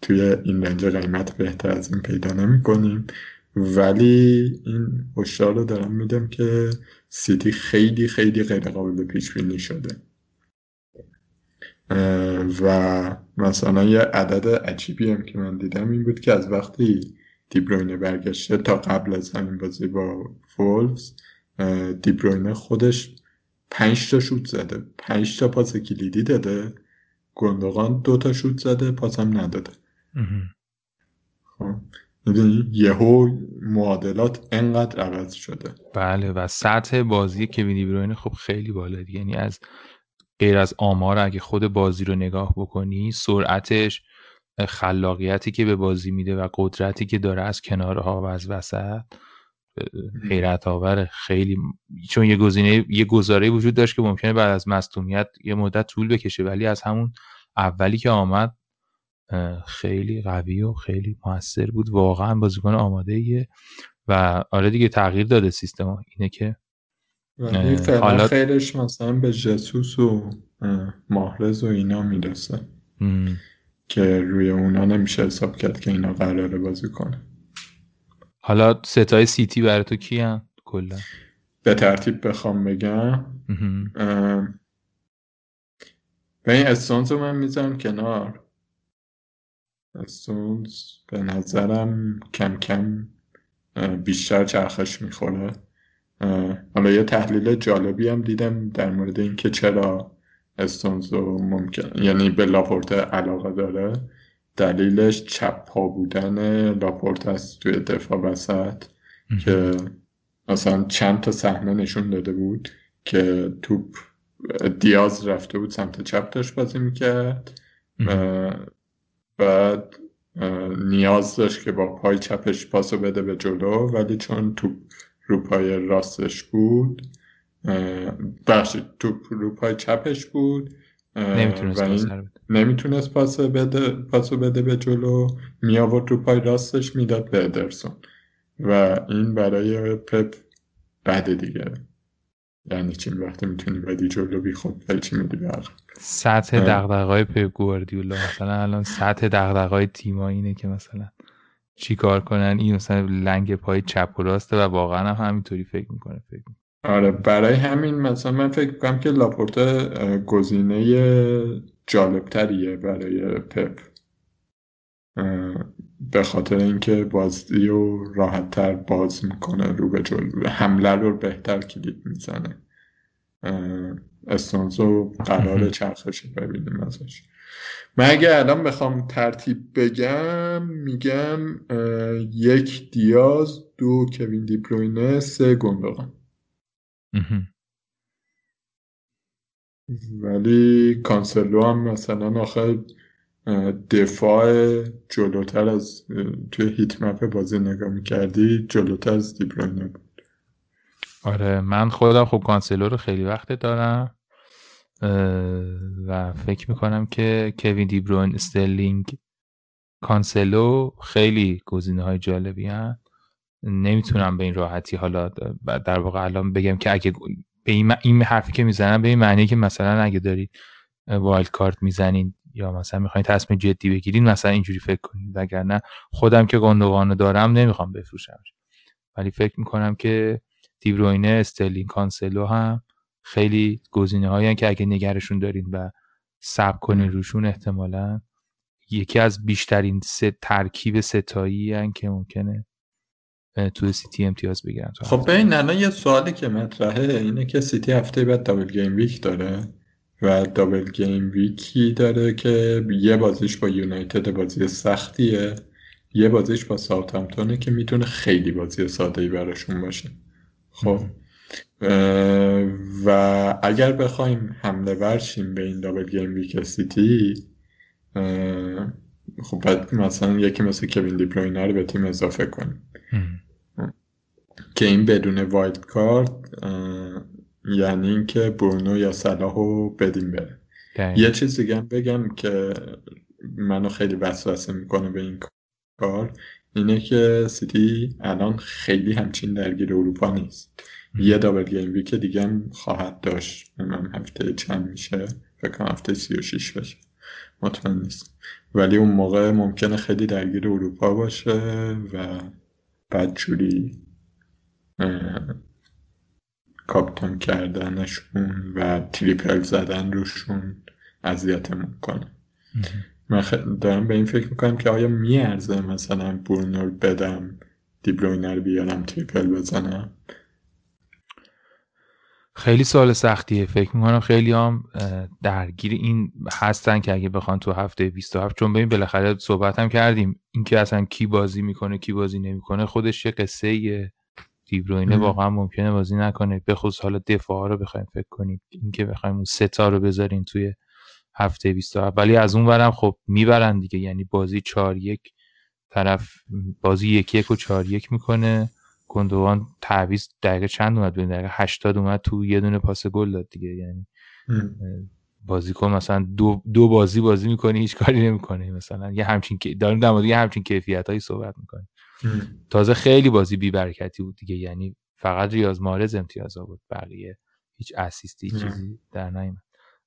توی این رنج قیمت بهتر از این پیدا نمی‌کنیم. ولی این هشدار رو دارم میدم که سیتی خیلی خیلی غیر قابل پیش بینی شده. و مثلا یه عدد عجیبی هم که من دیدم این بود که از وقتی دیبروینه برگشته تا قبل از همین بازی با فولز دیبروینه خودش پنج تا شوت زده. پنج تا پاس کلیدی داده. گندگان دو تا شوت زده پاس هم نداده خب یهو معادلات انقدر عوض شده. بله و سطح بازی کوین دیبروینه خب خیلی بالا یعنی از غیر از آمار اگه خود بازی رو نگاه بکنی سرعتش خلاقیتی که به بازی میده و قدرتی که داره از کنارها و از وسط حیرت آوره خیلی چون یه گزینه یه گزاره وجود داشت که ممکنه بعد از مصونیت یه مدت طول بکشه ولی از همون اولی که آمد خیلی قوی و خیلی موثر بود. واقعا بازیکن آماده ایه و آره دیگه تغییر داده سیستم اینه که حالا خیرش مثلا به جسوس و ماهرز و اینا می‌رسه. که روی اونا نمیشه حساب کرد که اینا قراره بازی کنه. حالا ستای سیتی برای تو کی هم کلا؟ به ترتیب بخوام بگم. به این استونز رو من می‌ذارم کنار. استونز به نظرم کم کم بیشتر چرخش می‌خوره. حالا یه تحلیل جالبی هم دیدم در مورد اینکه چرا استونزو ممکن یعنی به لاپورت علاقه داره. دلیلش چپ پا بودن لاپورت است توی دفاع وسط که مثلا چند تا صحنه نشون داده بود که توپ دیاز رفته بود سمت چپ داشت بازی می‌کرد. بعد نیاز داشت که با پای چپش پاسو بده به جلو ولی چون توپ رو پای راستش بود. بخشید توپ رو پای چپش بود. نمی‌تونست پاس بده. پاسو بده به جلو. می آورد رو پای راستش می‌داد به ادرسون. و این برای پپ بعد دیگه. یعنی چی؟ وقتی می‌تونی بدی جلو بی خود ولی چی میدی سطح دقدقای پپ گواردیولا. مثلا الان سطح دقدقای تیما اینه که مثلا چی کار کنن؟ این مثلا لنگ پای چپ و راسته و واقعا هم همینطوری فکر می‌کنه فکر. آره برای همین مثلا من فکر کنم که لاپورتا گزینه جالبتریه برای پپ. به خاطر اینکه بازی رو راحتتر باز می‌کنه رو به جلو حمله رو بهتر کلید می‌زنه. استونزو قرار چرخشی ببینیم ازش. من اگه الان بخوام ترتیب بگم میگم یک دیاز دو کوین دیپروینه سه گندوغان ولی کانسلو هم مثلا آخر دفاع جلوتر از توی heat map بازی نگاه می‌کردی جلوتر از دیبروینه بود. آره من خودم خب کانسلو رو خیلی وقت دارم. و فکر می‌کنم که کوین دیبروین استرلینگ کانسلو خیلی گزینه های جالبی هن. نمی‌تونم به این راحتی حالا در واقع الان بگم که اگه به این, حرفی که می‌زنم به این معنی که مثلا اگه دارید wild card می‌زنین یا مثلا می‌خواین تصمیم جدی بگیرین مثلا اینجوری فکر کنید وگرنه خودم که گندوغانو دارم نمی‌خوام بفروشم ولی فکر می‌کنم که دیبروینه استرلینگ کانسلو هم خیلی گزینه هایی که اگه نگهشون دارین و صبر کنین روشون احتمالا یکی از بیشترین سه ترکیب سه‌تایی که ممکنه تو سیتی امتیاز بگیرن خب ببین الان یه سوالی که مطرحه اینه که سیتی هفته بعد double game week داره و double game week ی داره که یه بازیش با یونایتد بازی سختیه یه بازیش با ساوثهمپتونه که می‌تونه خیلی بازی ساده ای براشون باشه. خب و اگر بخوایم حمله ورشیم به این double game week سیتی خب بعد مثلا یکی مثل کوین دیبروینه رو به تیم اضافه کنیم. که این بدون wild card یعنی اینکه برونو یا صلاح رو بدیم بره. یه چیز دیگه بگم که منو خیلی وسوسه می‌کنه به این کار اینه که سیتی الان خیلی همچین درگیر اروپا نیست. یه دابل گیم ویک دیگه هم خواهد داشت. من هفته چند میشه؟ فکر هفته 36 بشه مطمئن نیست ولی اون موقع ممکنه خیلی درگیر اروپا باشه و بعد جوری captain کردنشون و triple زدن روشون اذیتمون کنه. من دارم به این فکر می‌کنم که آیا میارزه مثلا برونو بدم دیبروینه رو بیارم triple بزنم؟ خیلی سوال سختیه. فکر می‌کنم خیلی هم درگیر این هستن که اگه بخوان تو هفته 27 چون ببین بالاخره صحبت هم کردیم. اینکه اصلا کی بازی می‌کنه کی بازی نمی‌کنه خودش یه قصه دیبروینه واقعا ممکنه بازی نکنه. به خصوص حالا دفاع رو بخوایم فکر کنیم. اینکه بخوایم اون ستا رو بذاریم توی هفته 27 ولی از اون برم خب می‌برن دیگه. یعنی بازی 4 1 طرف بازی یک یک و 4 یک می‌کنه. گندوان تعویض دقیقه چند اومد ببین دقیقه 80 اومد تو یه دونه پاس گل داد دیگه. یعنی بازیکن مثلا دو, دو بازی بازی می‌کنه هیچ کاری نمی‌کنه. مثلا یه همچین داریم در مورد یه همچین کیفیت هایی صحبت می‌کنه تازه خیلی بازی بی برکتی بود دیگه. یعنی فقط ریاض مارز امتیاز بود بقیه هیچ اسیستی چیزی در نیومد.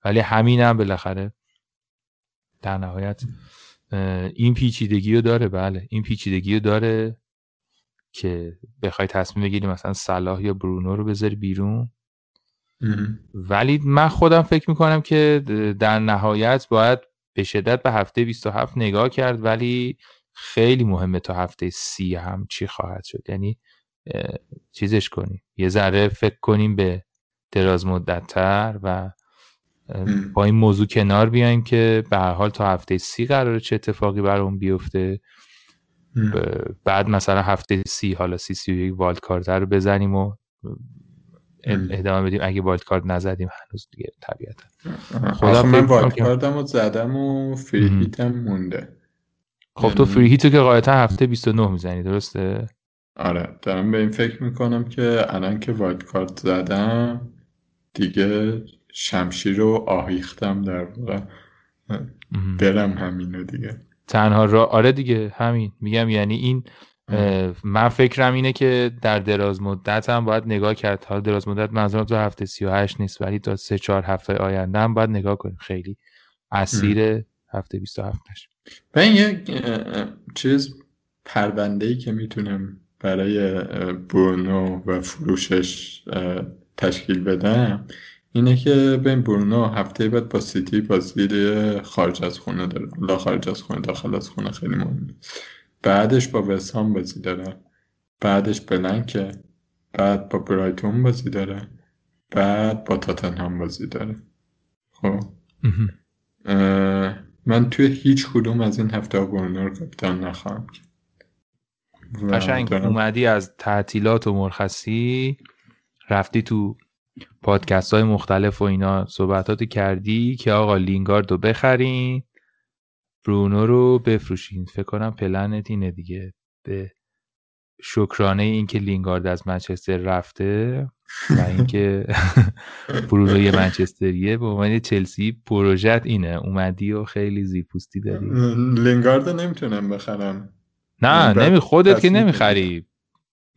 ولی همین هم بالاخره در نهایت این پیچیدگی رو داره. بله این پیچیدگی رو داره. که بخوای تصمیم بگیری مثلا صلاح یا برونو رو بذاری بیرون. ولی من خودم فکر می‌کنم که در نهایت باید به شدت به هفته 27 نگاه کرد ولی خیلی مهمه تا هفته سی هم چی خواهد شد. یعنی چیزش کنیم. یه ذره فکر کنیم به دراز مدت تر و با این موضوع کنار بیایم که به هر حال تا هفته سی قراره چه اتفاقی برام بیفته. بعد مثلا هفته سی حالا سی سی و یک والد کارت رو بزنیم و ادامه بدیم. اگه والد کارت نزدیم هنوز دیگه طبیعتا. خدا من والد کارتم رو زدم و فری هیتم مونده. خب تو فری هیتو که قاعدتا هفته 29 می‌زنی درسته؟ آره. دارم به این فکر می‌کنم که الان که والد کارت زدم دیگه شمشیر رو آهیختم در واقع. برم همینو دیگه. تنها را آره دیگه همین. میگم یعنی این من فکرم اینه که در دراز مدت هم باید نگاه کرد. حال دراز مدت منظورم تو هفته 38 نیست ولی تا 3 4 هفته آینده هم باید نگاه کنیم. خیلی اسیر هفته 27 نشه. و این یک چیز پرونده که می‌تونم برای برونو و فروشش تشکیل بدم اینه که بین برونو هفته بعد با سیتی بازی خارج از خونه داره. لا خارج از خونه داخل از خونه خیلی مهمه. بعدش با وسام بازی داره. بعدش بلنکه بعد با برایتون بازی داره. بعد با تاتنهام بازی داره. خب؟ من توی هیچ کدوم از این هفته برونو رو کاپیتان نخواهم قشنگ اومدی از تعطیلات و مرخصی رفتی تو پادکست های مختلف و اینا صحبتات کردی که آقا لینگارد رو بخرین. برونو رو بفروشین. فکر کنم پلنت اینه دیگه. به شکرانه اینکه لینگارد از منچستر رفته و اینکه برونو یه منچستریه. به عنوان چلسی پروژت اینه. اومدی و خیلی زیرپوستی داری. لینگارد نمی‌تونم بخرم. نه نمی خودت که نمی‌خری.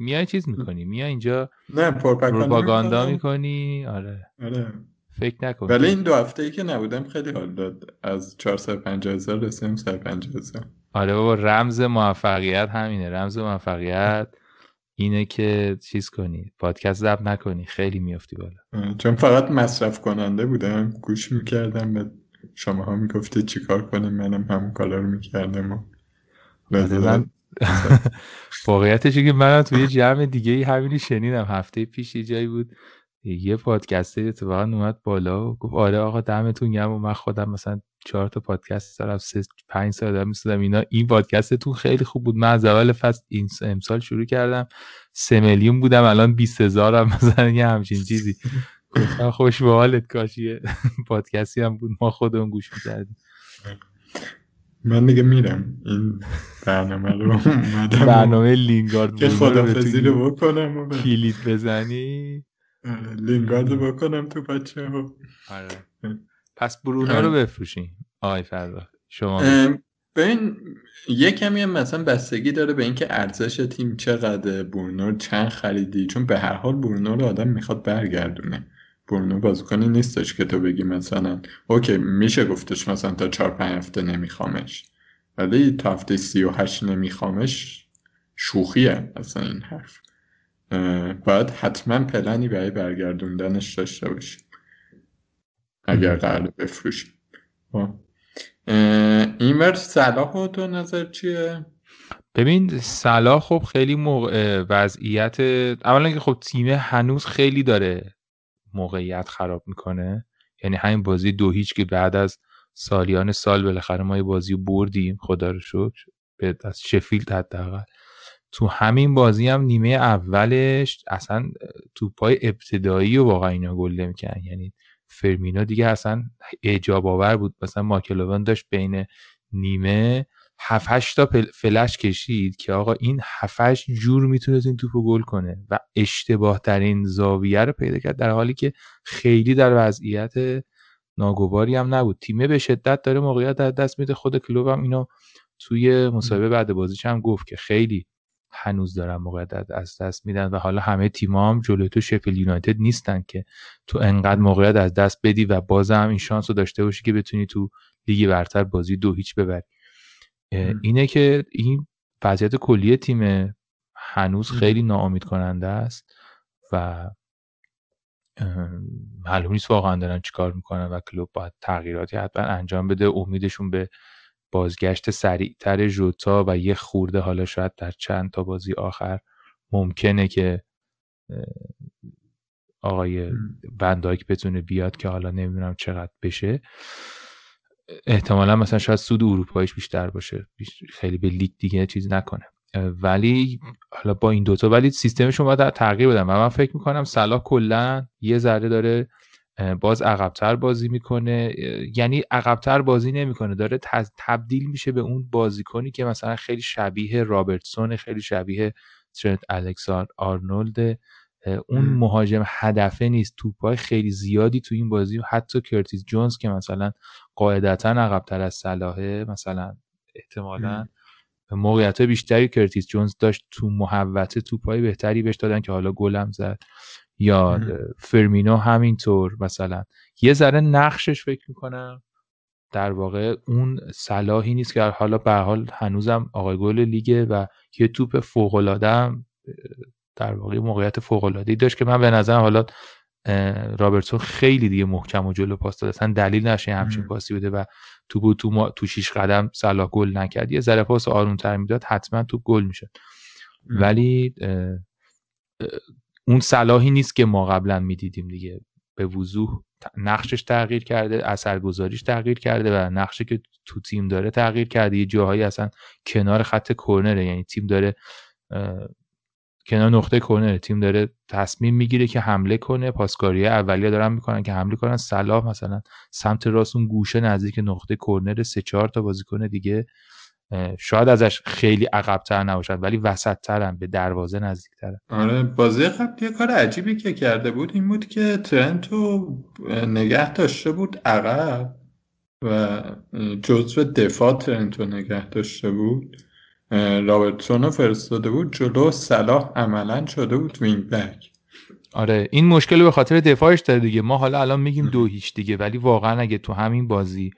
میای چیز می‌کنی؟ میای اینجا نه پروپاگاندا می‌کنی؟ آره. آره. فکر نکن. ولی این دو هفته ای که نبودم خیلی حال داد. از 450 هزار رسیم 150 هزار. آره بابا رمز موفقیت همینه. رمز موفقیت اینه که چیز کنی پادکست ضبط نکنی. خیلی میافتی بالا. چون فقط مصرف کننده بودم. گوش می‌کردم به شما ها می‌گفته چیکار کنیم. منم همون کالا رو می‌کردم و آره، من واقعیتش که منم توی جمع دیگه همینی شنیدم. هفته پیش یه جایی بود. یه پادکستر اتفاقا اومد بالا و گفت آره آقا دمتون گرم و من خودم مثلا چهار تا پادکست دارم سه پنج سال دارم می‌سازم. اینا این پادکستتون خیلی خوب بود. من از اول فصل این امسال شروع کردم. سه میلیون بودم. الان 20 هزارم. مثلا یه همچین چیزی. گفتم خوش به حالت کاشیه. پادکستی هم بود. ما خودمون گوش می‌کردیم. من دیگه میرم. این برنامه رو برنامه لینگارد که خدافزی رو بکنم و کلید بزنی؟ آره، لینگارد بکنم تو بچه ها. آره. پس برونو رو بفروشین. آقای فردا شما این یه کمی هم مثلا بستگی داره به اینکه ارزش تیم چقدر برونو چند خریدی. چون به هر حال برونو رو آدم می‌خواد برگردونه. برونو بازیکنی نیستش که تو بگی مثلا اوکی میشه گفتش مثلا تا چهار پنج هفته نمیخوامش. ولی تا هفته سی و هشت نمیخوامش شوخیه اصلا این حرف. باید حتما پلنی برای برگردوندنش داشته باشیم. اگر قرار بفروشیم. خب. این ور صلاح تو نظر چیه؟ ببین صلاح خب خیلی موقع وضعیت اولا که خب تیم هنوز خیلی داره موقعیت خراب می‌کنه. یعنی همین بازی دو هیچ که بعد از سالیان سال بالاخره ما یه بازی بردیم خدا رو شکر از شفیلد حداقل. تو همین بازی هم نیمه اولش اصلا پای ابتدایی و واقعا اینا گل نمی‌کنن یعنی فرمینا دیگه اصلا اعجاب آور بود. مثلا ماکلوون داشت بین نیمه 7 تا فلش کشید که آقا این 7 جور می‌تونست این توپو گل کنه و اشتباه ترین زاویه رو پیدا کرد در حالی که خیلی در وضعیت ناگواری هم نبود. تیمه به شدت داره موقعیت در دست میده. خود کلوب هم اینو توی مصاحبه بعد بازیش هم گفت که خیلی هنوز دارن موقعیت از دست میدن و حالا همه تیمام هم جلوی تو شفیل یونایتد نیستن که تو انقدر موقعیت از دست بدی و بازم این شانس رو داشته باشی که بتونی تو لیگ برتر بازی دو هیچ ببری. اینه که این وضعیت کلی تیم هنوز خیلی ناامید کننده است و معلوم نیست واقعا دارن چیکار می‌کنن و کلوب باید تغییراتی حتما انجام بده. امیدشون به بازگشت سریعتر جوتا و یه خورده حالا شاید در چند تا بازی آخر ممکنه که آقای بندایک بتونه بیاد که حالا نمی‌دونم چقدر بشه. احتمالا مثلا شاید سود اروپاییش بیشتر باشه خیلی به لیگ دیگه چیز نکنه. ولی حالا با این دوتا ولی سیستمشون باید تغییر بدن. و من فکر می‌کنم صلاح کلا یه ذره داره باز عقبتر بازی می‌کنه. یعنی عقبتر بازی نمی‌کنه. داره تبدیل میشه به اون بازیکنی که مثلا خیلی شبیه رابرتسون خیلی شبیه ترنت الکساندر آرنولد. اون مهاجم هدفه نیست. توپای خیلی زیادی تو این بازی حتی کرتیز جونز که مثلا قاعدتا عقبتر از صلاحه مثلا احتمالا موقعیت بیشتری کرتیز جونز داشت تو محوطه توپای بهتری بهش دادن که حالا گلم زد. یا فرمینو همینطور مثلا. یه ذره نقشش فکر می‌کنم در واقع اون صلاحی نیست که حالا به حال هنوزم آقای گل لیگه و یه توپ فوق در واقع موقعیت فوق العاده داشت که من به نظرم حالا رابرتسون خیلی دیگه محکم و جلو پاس داد. اصلا دلیل نشه همچین پاسی بده و تو بود تو, ما تو شیش قدم صلاح گل نکرد. یه ذره پاس تر می‌داد حتما تو گل می‌شد. ولی اون صلاحی نیست که ما قبلا می‌دیدیم دیگه. به وضوح نقشش تغییر کرده اثرگذاریش تغییر کرده و نقشی که تو تیم داره تغییر کرده. یه جاهایی اصلا کنار خط کرنره یعنی تیم داره کنار نقطه کرنر تیم داره تصمیم می‌گیره که حمله کنه. پاسکاری اولیه دارن می‌کنن که حمله کنن. سلام مثلا سمت راست اون گوشه نزدیک نقطه کرنر سه چهار تا بازیکن دیگه شاید ازش خیلی عقبتر نباشد ولی وسط ترن به دروازه نزدیکترن. آره بازی قبل یه کار عجیبی که کرده بود این بود که ترنتو نگه داشته بود عقب و جزو دفاع ترنتو نگه داشته بود. رابرتسون رو فرستاده بود جلو صلاح عملا شده بود wing back. آره این مشکل به خاطر دفاعش داره دیگه. ما حالا الان میگیم دو هیچ دیگه ولی واقعا اگه تو همین بازی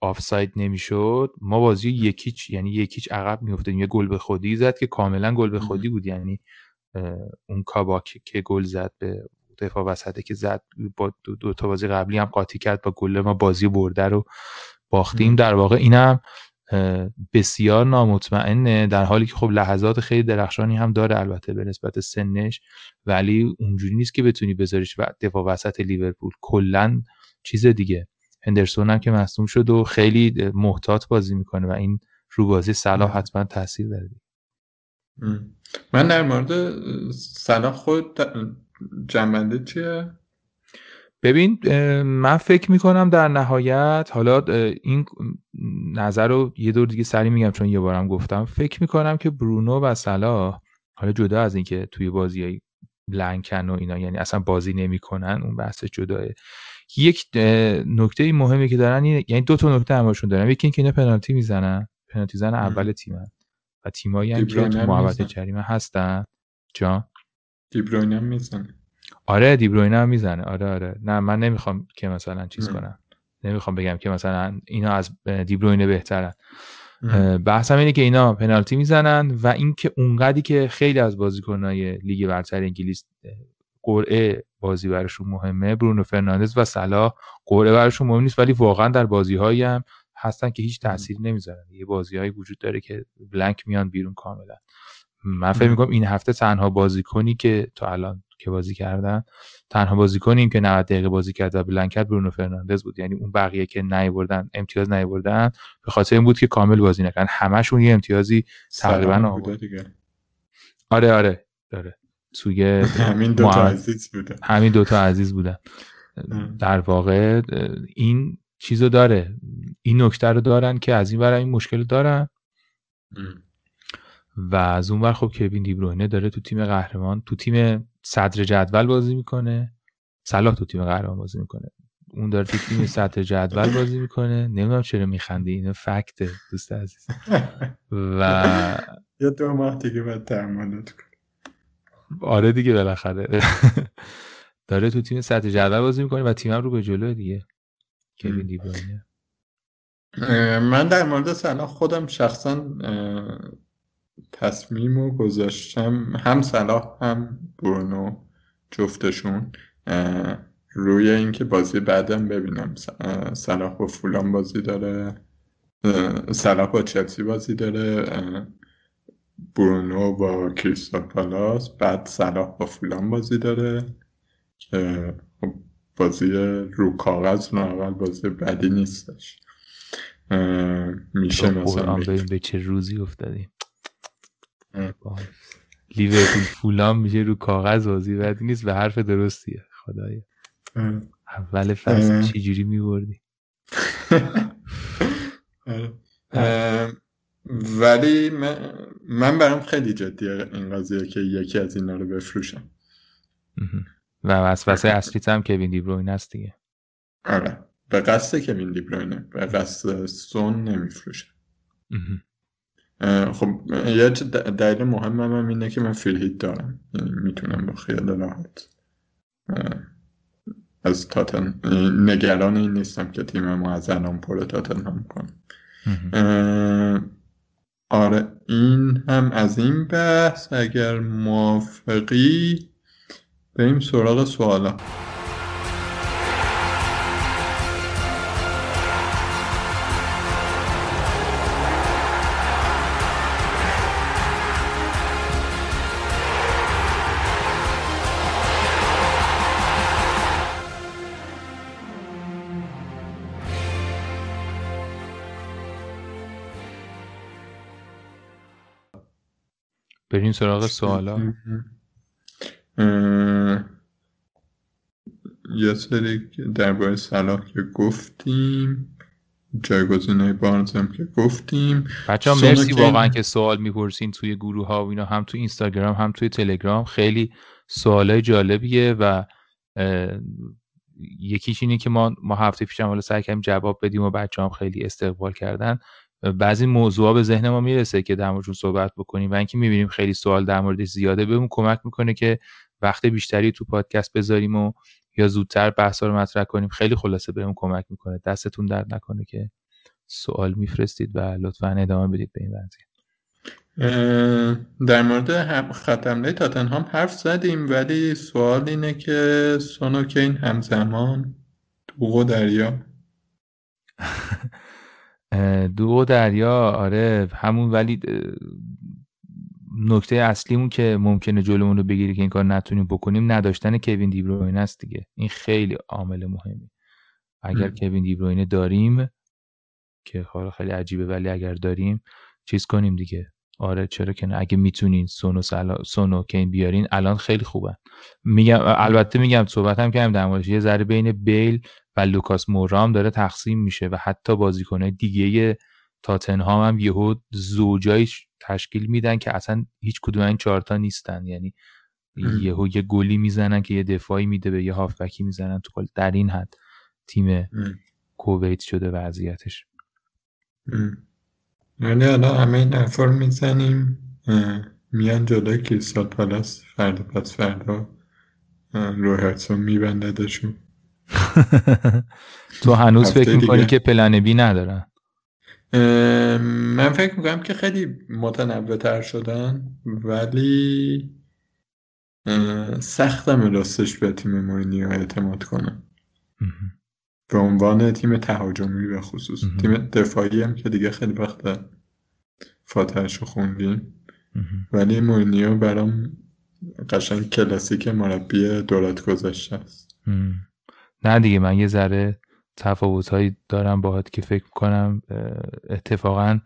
آفساید نمی‌شد ما بازی یکیچ یعنی یکیچ عقب میافتادیم. یه گل به خودی زد که کاملا گل به خودی بود. یعنی اون کاباک که گل زد به دفاع وسطه که زد با دو, تا بازی قبلی هم قاطی کرد با گل ما بازی برده رو باختیم. در واقع اینم بسیار نامطمئنه در حالی که خب لحظات خیلی درخشانی هم داره البته به نسبت سنش ولی اونجوری نیست که بتونی بذاریش و دفاع وسط لیورپول. کلا چیز دیگه. هندرسون هم که مصوم شد و خیلی محتاط بازی می‌کنه و این رو بازی صلاح حتما تاثیر داره. من در مورد صلاح خود جنبنده چیه؟ ببین من فکر می‌کنم در نهایت حالا این نظر رو یه دور دیگه سری میگم چون یه بارم گفتم. فکر می‌کنم که برونو و صلاح حالا جدا از اینکه توی بازی های بلنکن و اینا یعنی اصلا بازی نمی‌کنن اون بحث جداه. یک نکته مهمی که دارن یعنی دو تا نکته همشون دارن. یکی اینکه اینا پنالتی می‌زنن. پنالتی زن اول تیمن. و تیمایی هم که تو محوطه جریمه هستن. جان؟ دیبروینه می‌زنه. آره دیبروینه هم می‌زنه. آره آره. نه من نمی‌خوام که مثلا چیز کنم. نمی‌خوام بگم که مثلا اینا از دیبروینه بهترن. بحثم اینه که اینا پنالتی می‌زنن و اینکه اونقدی که خیلی از بازیکنهای لیگ برتر انگلیس قرعه بازی براشون مهمه برونو فرناندز و صلاح قرعه براشون مهم نیست ولی واقعا در بازی هایی هم هستن که هیچ تأثیری نمی‌ذارن. یه بازی هایی وجود داره که blank میان بیرون کاملا. من فکر می‌کنم این هفته تنها بازیکنی که تا الان که بازی کردن. تنها بازیکنیم که 90 دقیقه بازی کرد و blank کرد برونو فرناندز بود. یعنی اون بقیه که نیوردن امتیاز نیوردن به خاطر این بود که کامل بازی نکردن. همشون یه امتیازی تقریبا آره آره داره توی همین دوتا عزیز بودن همین دوتا عزیز بودن. در واقع این چیزو داره. این نکته رو دارن که از این برای این مشکل دارن. و از اون ور خب کوین دیبروینه داره تو تیم قهرمان تو تیم صدر جدول بازی می‌کنه. صلاح تو تیم قهرمان بازی می‌کنه. اون داره تو تیم صدر جدول بازی می‌کنه. نمی‌دونم چرا میخندی اینو فکته دوست عزیز. و یا دو ماه دیگه باید تحملت آره دیگه بالاخره. داره تو تیم سطح جدول بازی می‌کنه و تیمم رو به جلو دیگه. کوین دیبروینه من در مورد سلام خودم شخصا تصمیم رو گذاشتم هم صلاح هم برونو جفتشون روی اینکه بازی بعدم ببینم. صلاح با فولان بازی داره صلاح با چلسی بازی داره برونو با کریستال پالاس بعد صلاح با فولان بازی داره که خب بازی رو کاغذ رو اول بازی بدی نیستش. میشه مثلا به چه روزی افتادیم؟ لیورپول فولان میشه رو کاغذ بازی بدی نیست به حرف درستیه. خدایا. اول فصل چجوری میبردی؟ ولی من, برام خیلی جدیه این قضیه که یکی از اینا رو بفروشم. و وسوسه اصلی هم کوین دیبروین است دیگه. آره. به قصد کوین دیبروینه به قصد سون نمیفروشه خب یه دلیل مهم هم اینه که من فیلهیت دارم. یعنی می‌تونم با خیال راحت از تاتن نگران این نیستم که تیم ما از الان پر تاتن هم کنم آره این هم از این بحث اگر موافقی بریم سراغ سوالا. بریم سراغ سوالا. یه سری درباره صلاح که گفتیم جایگزین های بارنز هم که گفتیم. بچه ها مرسی واقعا که سوال می‌پرسین توی گروه ها و اینا هم توی اینستاگرام هم توی تلگرام. خیلی سوال های جالبیه و یکیش اینه که ما ما هفته پیشم حالا سعی کردیم جواب بدیم و بچه هم خیلی استقبال کردن. بعضی موضوع به ذهن ما می‌رسه که در موردشون صحبت بکنیم و اینکه می‌بینیم خیلی سوال در موردش زیاده بهمون کمک می‌کنه که وقت بیشتری تو پادکست بذاریم و یا زودتر بحثا رو مطرح کنیم. خیلی خلاصه بهمون کمک می‌کنه. دستتون درد نکنه که سوال میفرستید و لطفا ادامه بدید به این وضعیت. در مورد ختمله تاتنهام حرف زدیم ولی سوال اینه که سونوکین همزمان دوغ و دریا. دوغ و دریا آره همون ولی نکته اصلیمون که ممکنه جلومون رو بگیری که این کار نتونیم بکنیم نداشتن کوین دیبروینه است دیگه. این خیلی عامل مهمی. اگر کوین دیبروینه داریم که خیلی خیلی عجیبه ولی اگر داریم چیز کنیم دیگه. آره چرا که نه؟ اگه می‌تونین سونو سلا... سونو کین بیارین الان خیلی خوبه. میگم البته میگم صحبت هم کردم در موردش. یه ذره بین بیل و لوکاس مورام داره تقسیم میشه و حتی بازیکنهای دیگه تاتنهام هم یهو زوجای تشکیل میدن که اصلا هیچ کدوم این چهارتا نیستن. یعنی یهو یه گلی می‌زنن که یه دفاعی میده به یه هافبکی می‌زنن تو در این حد تیم کویت شده وضعیتش. یعنی الان همه این حرفا می‌زنیم. میان جلوی کریستال پالاس فردا پس فردا رو هرسون میبنددشون. تو هنوز فکر می‌کنی که پلن بی ندارن؟ من فکر می‌کنم که خیلی متنوع تر شدن ولی سختم راستش به تیم مورینیو اعتماد کنم. به عنوان تیم تهاجمی به خصوص. تیم دفاعی هم که دیگه خیلی وقت فاتحش رو خوندیم. ولی مورینیو برام قشنگ کلاسیک مربی دولت گذاشته است. نه دیگه من یه ذره تفاوتهایی دارم باهات که فکر کنم اتفاقا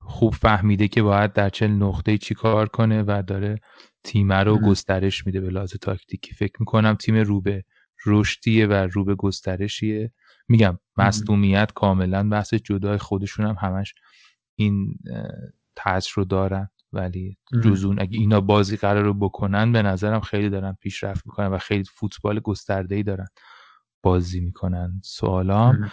خوب فهمیده که باید در چه نقطه چی کار کنه و داره تیم رو گسترش میده به لحاظ تاکتیکی. فکر می‌کنم تیم روبه رشدیه و روبه گسترشیه. میگم مصدومیت کاملا بحث جدای خودشون هم همش این تاثیر رو دارن. ولی جز اون اگه اینا بازی قرار رو بکنن به نظرم خیلی دارن پیشرفت می‌کنن و خیلی فوتبال گسترده ای دارن بازی می‌کنن. سوالام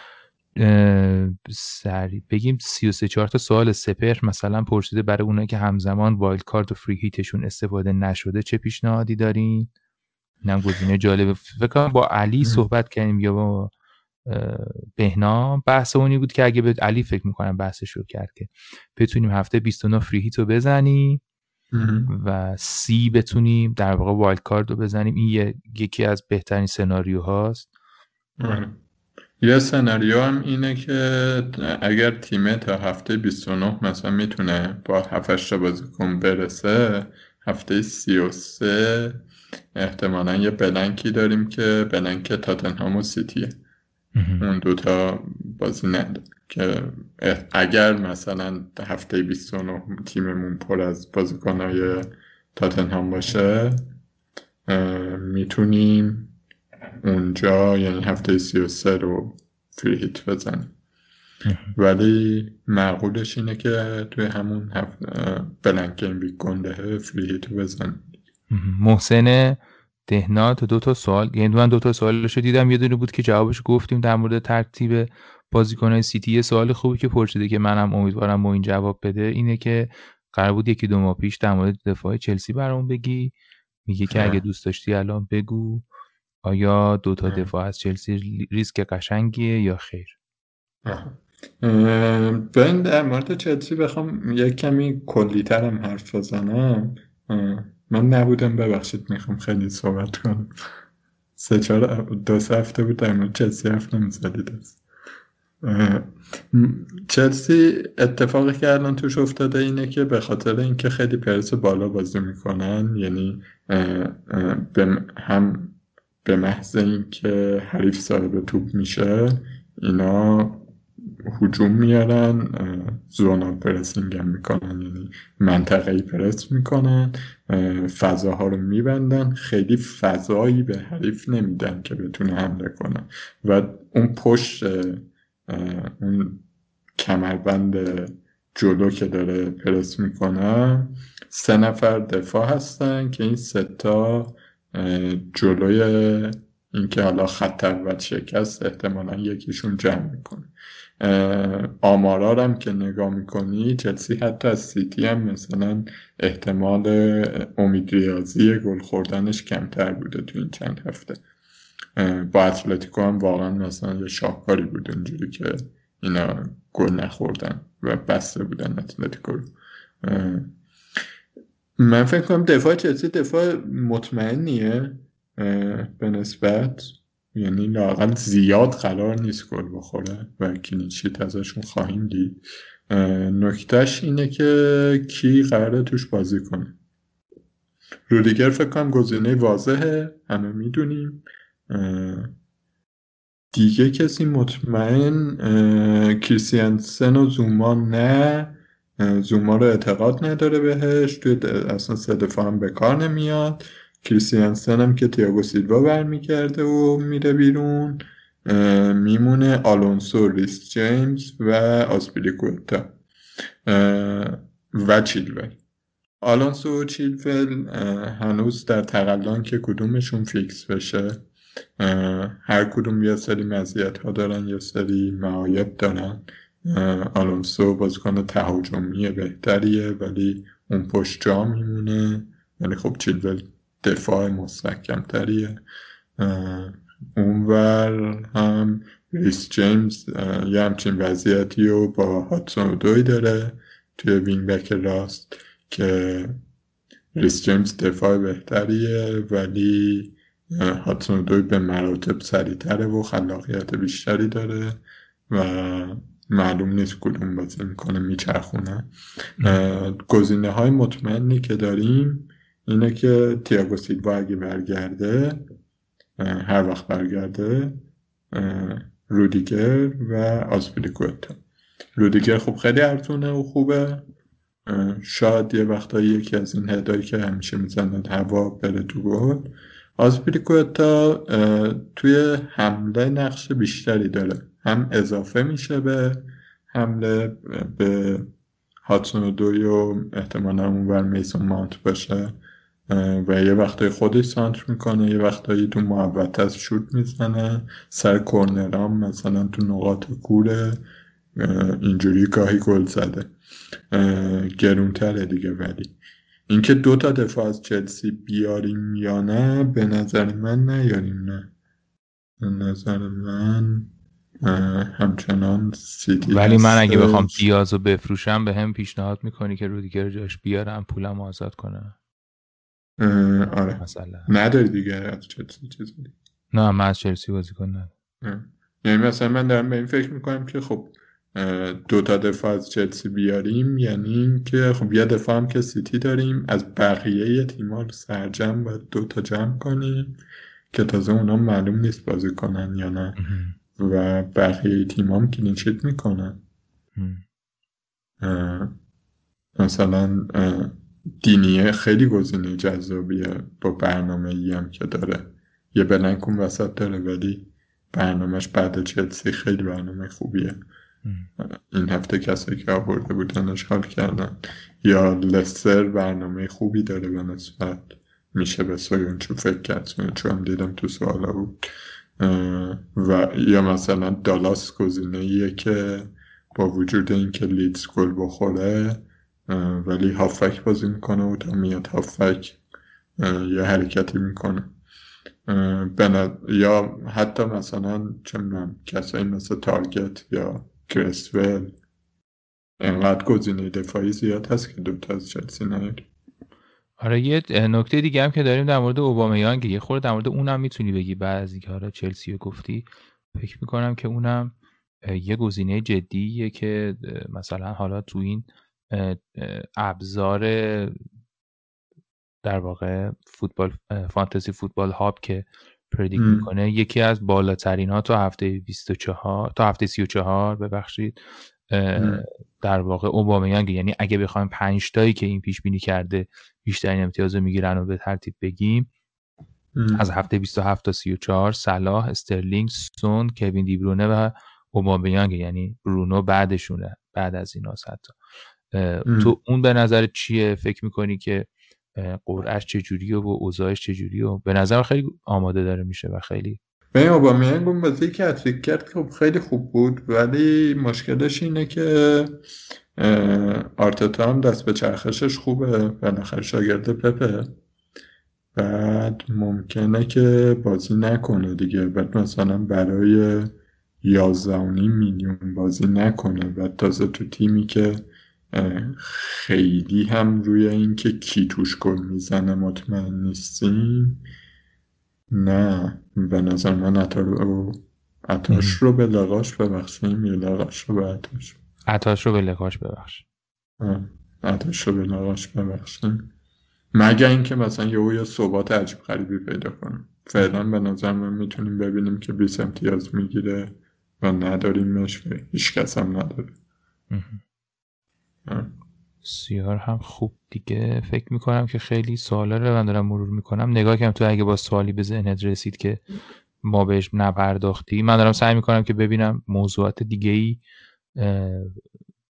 سریع بگیم 33 4 تا سوال سپر مثلا پرسیده برای اونایی که همزمان wild card و free hit شون استفاده نشده چه پیشنهادی دارین؟ اینم گزینه جالبه فکر کنم با علی صحبت کردیم یا با بهنام بحث اونی بود که اگه به علی فکر می‌کنم بحثش رو کرد که بتونیم هفته 29 Free Hit رو بزنیم و سی بتونیم در واقع Wildcard رو بزنیم. این یکی از بهترین سناریو هاست یه سناریو هم اینه که اگر تیمه تا هفته 29 مثلا می‌تونه با 7 بازیکن برسه هفته 33 احتمالا یه blank ی داریم که blank تاتنهام و سیتیه. اون دوتا بازی نداره که اگر مثلا هفته 29 تیممون پر از بازیکنهای تاتنهام باشه می‌تونیم اونجا یعنی هفته 33 رو فری هیت بزنیم. ولی معقولش اینه که توی همون بلنک این ویک گنده فری هیت بزنیم. محسن دهنات دو تا سوال. یعنی من دو تا سوالشو دیدم یه دونه بود که جوابش گفتیم در مورد ترتیب بازیکنهای سیتی. یه سوال خوبی که پرسیده که منم امیدوارم ما این جواب بده اینه که قرار بود یکی دو ماه پیش در مورد دفاع چلسی برام بگی. میگه که اگه دوست داشتی الان بگو. آیا دو تا دفاع از چلسی ریسک قشنگیه یا خیر؟ بین در مورد چلسی بخوام یک کمی کلیترم حرف بزنم. من نبودم ببخشید می‌خوام خیلی صحبت کنم. سه چهار دو سه هفته بود در مورد چلسی حرف نمی‌زدید. چلسی اتفاقی که الان توش افتاده اینه که به خاطر اینکه خیلی پرس بالا بازی می‌کنن یعنی هم به محض اینکه حریف صاحب توپ میشه اینا هجوم میارن زونال پرسینگ هم می‌کنن یعنی منطقه پرس می‌کنن فضاها رو میبندن. خیلی فضایی به حریف نمیدن که بتونه حمله کنه و اون پشت اون کمربند جلو که داره پرس می‌کنه سه نفر دفاع هستن که این ستا جلوی اینکه حالا خط اول شکست احتمالا یکیشون جمع می‌کنه. آمارا هم که نگاه می‌کنی چلسی حتی از سیتی هم مثلا احتمال امید ریاضی گل خوردنش کمتر بوده تو این چند هفته. با اتلتیکو هم واقعا مثلا یه شاهکاری بود اونجوری که اینا گل نخوردن و بسته بودن اتلتیکو رو. من فکر کنم دفاع چلسی دفاع مطمئنیه به نسبت. یعنی لاقل زیاد قرار نیست گل بخوره و کلینشیت ازشون خواهیم دید. نکتهش اینه که کی قراره توش بازی کنه. رودیگر فکر کنم گزینه واضحه همه می‌دونیم. دیگه کسی مطمئن کریستیانسن و زوما نه. زوما رو اعتقاد نداره بهش. توی اصلا سه دفاع هم به کار نمیاد. کریستیانسن هم که تیاگو سیلوا برمیگرده و میره بیرون میمونه آلونسو ریس جیمز و آسپیلیکوتا و چیلول. آلونسو و چیلول هنوز در تقلان که کدومشون فیکس بشه هر کدوم یه سری مزیت ها دارن یه سری معایب دارن. آلونسو بازیکن تهاجمی بهتریه ولی اون پشت جا میمونه. ولی خب چیلول دفاع مستحکم تریه اونور هم ریس جیمز یه همچین وضعیتی رو با هادسون اودوی داره توی wing-back راست که ریس جیمز دفاع بهتریه ولی هادسون اودوی به مراتب سریعتره و خلاقیت بیشتری داره و معلوم نیست کدوم بازی می‌کنه میچرخونه. گزینه های مطمئنی که داریم اینه که تیاگو سیلوا اگه برگرده هر وقت برگرده رودیگر و آسپلیکوتا رودیگر خب خیلی ارزونه و خوبه. شاید یه وقتایی یکی از این هدایی که همیشه می‌زنه هوا بره تو گل. آسپلیکوتا توی حمله نقش بیشتری داره. هم اضافه میشه به حمله به هاتسون دوی و احتمالا اونور میسون مانت باشه. و یه وقتایی خودش سانتر می‌کنه یه وقتایی تو محبت از شوت می‌زنه سر کورنرام مثلا تو نقاط کوره اینجوری گاهی گل زده. گرونتره دیگه ولی. اینکه دو تا دفاع از چلسی بیاریم یا نه به نظر من نیاریم نه. به نظر من همچنان سیتی ولی من اگه بخوام دیاز رو بفروشم به هم پیشنهاد می‌کنی که رو دیگه جاش بیارم پولم آزاد کنم؟ آره. مثلا. نداری دیگه از چلسی چیزی؟ نه من از چلسی بازی کنم یعنی مثلا من دارم به این فکر می‌کنم که خب دو تا دفاع از چلسی بیاریم یعنی که خب یه دفاع هم که سیتی داریم از بقیه تیما سرجم باید دو تا جمع کنیم که تازه اونا معلوم نیست بازی کنن یا نه. و بقیه تیم هم کلینشیت می‌کنن. مثلا دینیه خیلی گزینه جذابیه با برنامه ای هم که داره. یه بلنکون وسط داره ولی برنامهش بعد چلسی خیلی برنامه خوبیه. این هفته کسایی که آورده بودنش حال کردن. یا لستر برنامه خوبی داره به نسبت. میشه به سویونچو فکر کرد. سویونچو هم دیدم تو سوالا بود. و یا مثلا دالاس گزینه که با وجود اینکه لیدز گل بخوره ولی هافک بازی می‌کنه و تا میاد هافک یه حرکتی می‌کنه. یا حتی مثلا چه کسایی مثل تارگت یا کرسول انقدر گزینه دفاعی زیاد هست که دوتا از چلسی نیاری آره یه نکته دیگه هم که داریم در مورد اوبامیانگ یه خورده در مورد اونم می‌تونی بگی بعد از اینکه حالا چلسی رو گفتی. فکر می‌کنم که اونم یه گزینه جدیه که مثلا حالا تو این ابزار در واقع فوتبال فانتزی فوتبال هاب که پردیک می‌کنه یکی از بالاترین ها تا هفته 24 تا هفته 34 ببخشید در واقع اوبامیانگ یعنی اگه بخوایم 5 تایی که این پیش بینی کرده بیشترین امتیاز رو می‌گیرن و به ترتیب بگیم از هفته 27 تا 34 صلاح استرلینگ سون کوین دیبرونه و اوبامیانگ یعنی برونو بعدشونه بعد از این حتی تو اون به نظر چیه؟ فکر می‌کنی که قرعش چجوریه و اوضاعش چجوریه و به نظر خیلی آماده داره میشه و خیلی به اوبامیانگ اون بازی که اتریک کرد خب خیلی خوب بود ولی مشکلش اینه که آرتتا هم دست به چرخشش خوبه بالاخره شاگرد پپه. بعد ممکنه که بازی نکنه دیگه. بعد مثلا برای یازده میلیون بازی نکنه. بعد تازه تو تیمی که خیلی هم روی اینکه کی توش گل می‌زنه مطمئن نیستیم نه به نظر من عطا رو عطاش رو به لغاش ببخشیم یا لغاش رو به عطاش؟ عطاش رو به لغاش ببخش. عطاش رو به لغاش ببخشیم. مگر اینکه مثلا یه یه ثبات عجیب غریبی پیدا کنم فعلا به نظر من می‌تونیم ببینیم که 20 امتیاز می‌گیره و نداریمش و هیچ کس هم نداره. سیار هم خوب دیگه. فکر می‌کنم که خیلی سوالا رو من دارم مرور می‌کنم. نگاه کنم تو اگه با سوالی به ذهنت رسید که ما بهش نپرداختی. من دارم سعی می‌کنم که ببینم موضوعات دیگه ای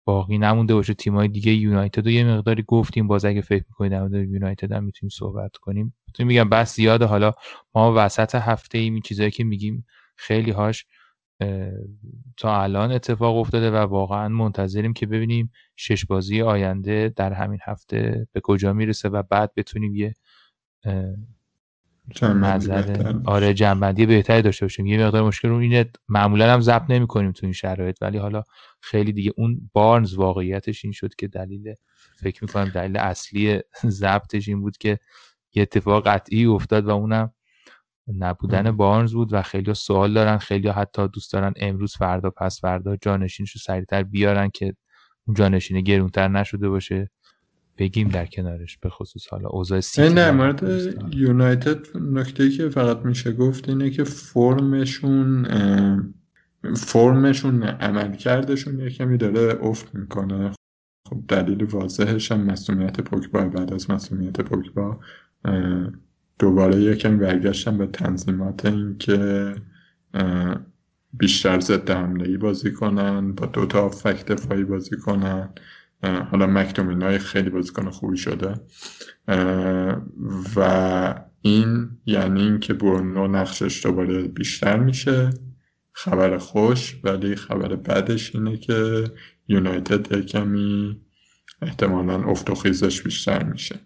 باقی نمونده باشه. تیمای دیگه یونایتد رو یه مقداری گفتیم. باز اگه فکر می‌کنید در یونایتد هم می‌تونیم صحبت کنیم. می‌تونیم میگم بس زیاده. حالا ما وسط هفته ایم این چیزایی که میگیم خیلی هاش تا الان اتفاق افتاده و واقعا منتظریم که ببینیم شش بازی آینده در همین هفته به کجا می‌رسه و بعد بتونیم یه نظر آره جنبندی بهتری داشته باشیم. یه مقدار مشکل رو اینه معمولا هم ضبط نمی کنیم تو این شرایط ولی حالا خیلی دیگه اون بارنز واقعیتش این شد که دلیل فکر می‌کنم دلیل اصلی ضبطش این بود که یه اتفاق قطعی افتاد و اونم نبودن بارنز بود و خیلی سوال دارن خیلی حتی دوست دارن امروز فردا پس فردا جانشینش رو سریعتر بیارن که اون جانشین گرونتر نشده باشه. بگیم در کنارش به خصوص حالا اوضاع سیتی نه مورد یونایتد نکته که فقط میشه گفت اینه که فرمشون فرمشون عمل کردشون یه کمی داره افت می‌کنه. خب دلیل واضحش هم مسئولیت پوکبا بعد از مسئولیت پوکبا دوباره یکم برگشتم به تنظیمات این که بیشتر ضد حمله ای بازی کنن با دو تا فکت دفاعی بازی کنن. حالا مکتومینای خیلی بازیکن خوبی شده. و این یعنی اینکه برونو نقشش دوباره بیشتر میشه. خبر خوش ولی خبر بعدش اینه که یونایتد کمی احتمالا افت و خیزش بیشتر میشه.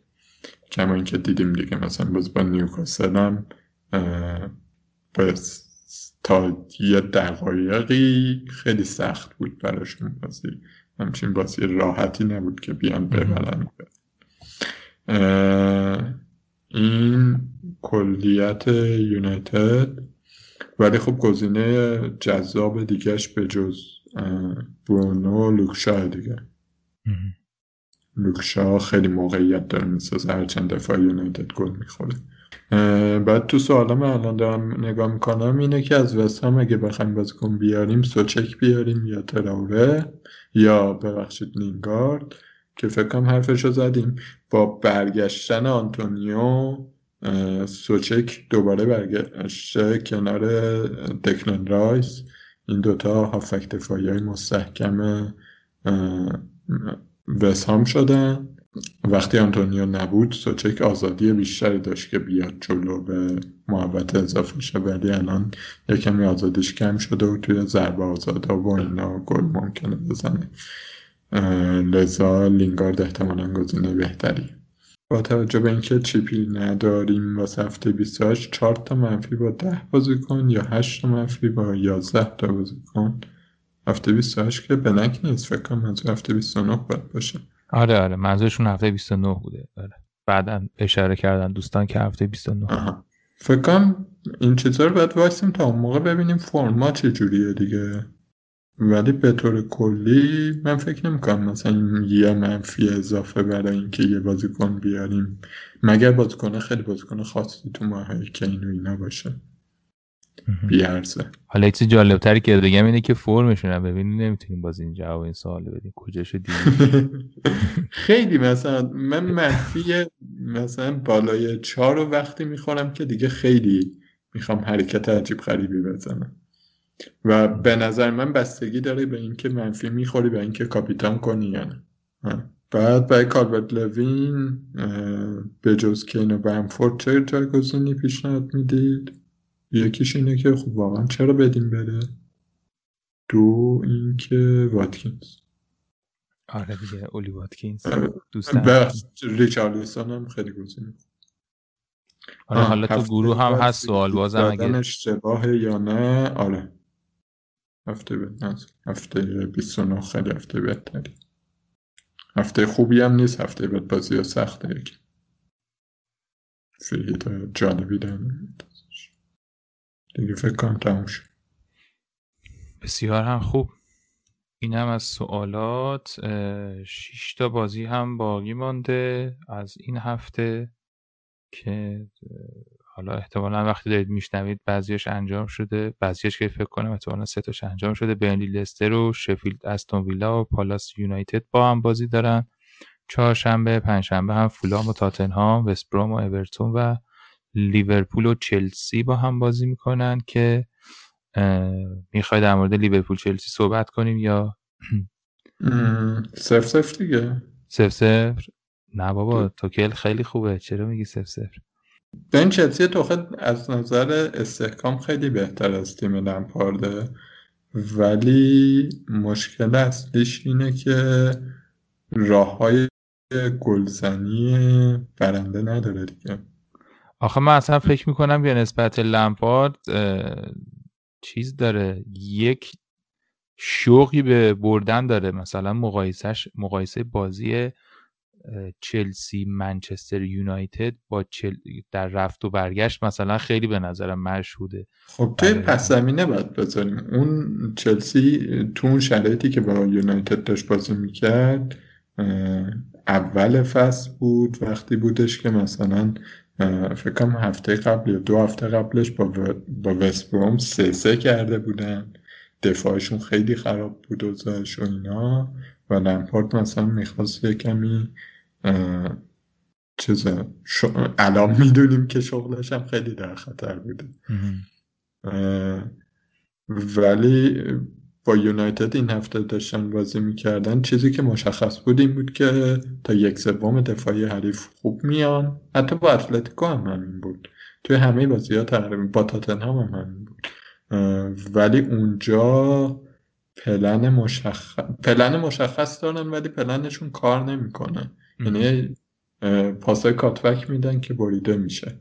کما اینکه دیدیم دیگه مثلا باز با نیوکاسل هم تا یه دقایقی خیلی سخت بود براشون بازی. همچین بازی راحتی نبود که بیان ببرن. این کلیت یونایتد. ولی خب گزینه جذاب دیگهش به جز برونو لوکشا دیگه. لوکشا خیلی موقعیت داره می‌سازه هرچند دفاع یونایتد گل می‌خوره. بعد تو سوالم الان دارم نگاه می‌کنم اینه که از وست هم اگه بخوایم بازیکن بیاریم سوچک بیاریم یا تراوره یا ببخشید لینگارد که فکر کنم حرفش رو زدیم. با برگشتن آنتونیو سوچک دوباره برگشته کنار دکلن رایس. این دوتا هافبک دفاعی های مستحکم وسهام شدن. وقتی آنتونیو نبود سوچک آزادی بیشتری داشت که بیاد جلو به محوطه اضافه شه ولی الان یه کمی آزادیش کم شده و توی ضربه آزاده و اینا گل ممکنه بزنه لذا لینگارد احتمالا گزینه بهتری. با توجه به اینکه چیپی نداریم واسه هفته 28 4 تا منفی با 10 بازیکن یا 8 تا منفی با 11 تا بازیکن. هفته 28 که بلنک نیست فکر کنم منظور هفته 29 باید باشه. آره آره منظورشون هفته 29 بوده. آره. بعدا اشاره کردن دوستان که هفته 29 آها. فکر کنم این چیزا رو باید وایسیم تا اون موقع ببینیم فرما چجوریه دیگه. ولی به طور کلی من فکر نمی‌کنم مثلا یه منفی اضافه برای اینکه یه بازیکن بیاریم. مگر بازیکن خیلی بازیکن خاصی تو ماهی که اینو اینا باشه. بیارزه حالا چیز جالبتری که بگم اینه که فرمشون هم ببینیم نمی‌تونیم باز این جواب این سوال بدیم. کجاشو دیدیم؟ خیلی مثلا من منفی مثلا بالای چهار رو وقتی می‌خورم که دیگه خیلی می‌خوام حرکت عجیب غریبی بزنم. و به نظر من بستگی داره به اینکه منفی می‌خوری به اینکه کاپیتان کنی یا نه. بعد برای کالبرت لوین به جز کین و بمفورد چه جایگزینی پیشنهاد می‌دید؟ یکیش اینه که خب واقعا چرا بدیم بره؟ دو اینکه واتکینز. آره دیگه اولی واتکینز. دوستان ریچارلیسون هم خیلی گزینه آره حالا تو گروه هم هست سوال بازم اگه اشتباه یا نه؟ آره. هفته به هفته 29 خیلی هفته بهتری هفته خوبی هم نیست هفته بعد بازی سخته یکی. فیلید جالبی دارم دیگه فکر کنم تموم شد. بسیار هم خوب. این هم از سوالات شش تا بازی هم باقی مانده از این هفته که حالا احتمالا وقتی دارید میشنوید بعضیش انجام شده. بعضیش که فکر کنم احتمالا سه تاش انجام شده. بینلی لستر و شفیلد استون ویلا و پالاس یونایتد با هم بازی دارن. چهارشنبه پنجشنبه هم فولام و تاتنهام وستبروم و اورتون و لیورپول و چلسی با هم بازی می‌کنن که می‌خوای در مورد لیورپول چلسی صحبت کنیم یا؟ سف سف دیگه. سف سف نه بابا توکل خیلی خوبه. چرا میگی سف سف به این چلسی تو از نظر استحکام خیلی بهتر از تیم لمپارده ولی مشکل اصلیش اینه که راه های گلزنی برنده نداره دیگه. آخه من اصلا فکر می‌کنم به نسبت لمپارد چیز داره. یک شوقی به بردن داره. مثلا مقایسش مقایسه بازی چلسی منچستر یونایتد با چل... در رفت و برگشت مثلا خیلی به نظرم مشهوده. خب توی پس زمینه باید بذاریم. اون چلسی تو اون شرایطی که با یونایتد داشت بازی می‌کرد اول فصل بود وقتی بودش که مثلا فکر کنم هفته قبل یا دو هفته قبلش با, و... با وستبروم سه سه کرده بودن. دفاعشون خیلی خراب بود و و اینا. و لمپارد مثلا می‌خواست یه کمی چیزه الان می‌دونیم که شغلش هم خیلی در خطر بوده. ولی با یونایتد این هفته داشتن بازی می‌کردن چیزی که مشخص بود این بود که تا یک سوم دفاعی حریف خوب میان. حتی با اتلتیکو هم همین بود. توی همه بازی ها تقریبا با تاتن هم, هم همین بود. ولی اونجا پلن مشخص پلن مشخص دارن ولی پلنشون کار نمی‌کنه. یعنی پاسای کاتوک میدن که بریده میشه.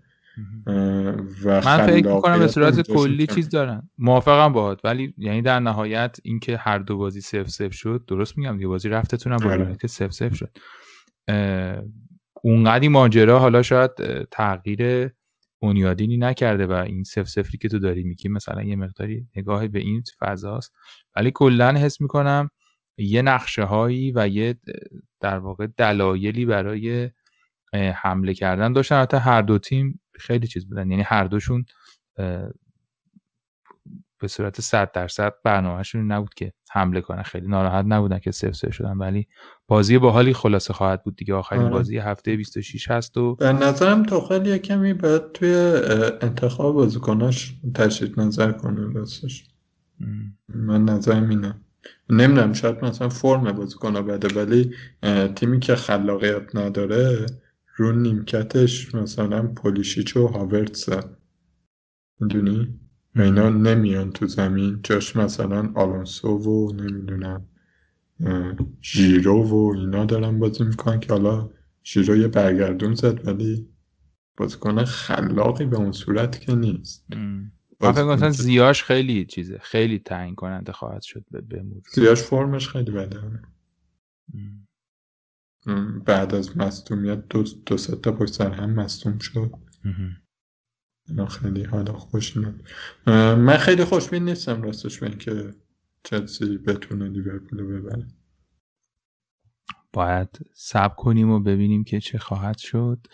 و من فکر می‌کنم به صورت کلی چیز دارن. موافقم باهات ولی یعنی در نهایت اینکه هر دو بازی سف سف شد درست میگم دیگه بازی رفتتون هم با که سف سف شد. اونقدی ماجرا حالا شاید تغییر بنیادینی نکرده و این سف سفری که تو داری میگی مثلا یه مقداری نگاه به این فضاست. ولی کلا حس می‌کنم یه نقشه هایی و یه در واقع دلایلی برای حمله کردن داشتن. حتی هر دو تیم خیلی چیز بودن. یعنی هر دوشون به صورت صد درصد برنامهشون نبود که حمله کنن. خیلی ناراحت نبودن که سف سف شدن ولی بازی با حالی خلاصه خواهد بود دیگه. آخرین آره. بازی هفته 26 هست و به نظرم توخیل یه کمی باید توی انتخاب بازیکناش تشدید نظر کنه راستش. من نظرم اینه. نمی‌دونم شاید مثلا فرم بازیکن‌ها بده ولی تیمی که خلاقیت نداره رو نیمکتش مثلا پولیشیچ و هاورتس می‌دونی؟ و اینا نمیان تو زمین. جاش مثلا آلونسو و نمی‌دونم ژیرو و اینا دارن بازی می‌کنن که حالا ژیرو یه برگردون زد ولی بازیکن خلاقی به اون صورت که نیست. من فکر مثلا زیاش خیلی چیزه. خیلی تعیین کننده خواهد شد به زیاش فرمش خیلی بده. بعد از مصدومیت دو, دو تا پشت سر هم مصدوم شد. اینا خیلی حالا خوش من خیلی خوشبین نیستم راستش به اینکه چلسی بتونه لیورپول ببره. باید سب کنیم و ببینیم که چه خواهد شد.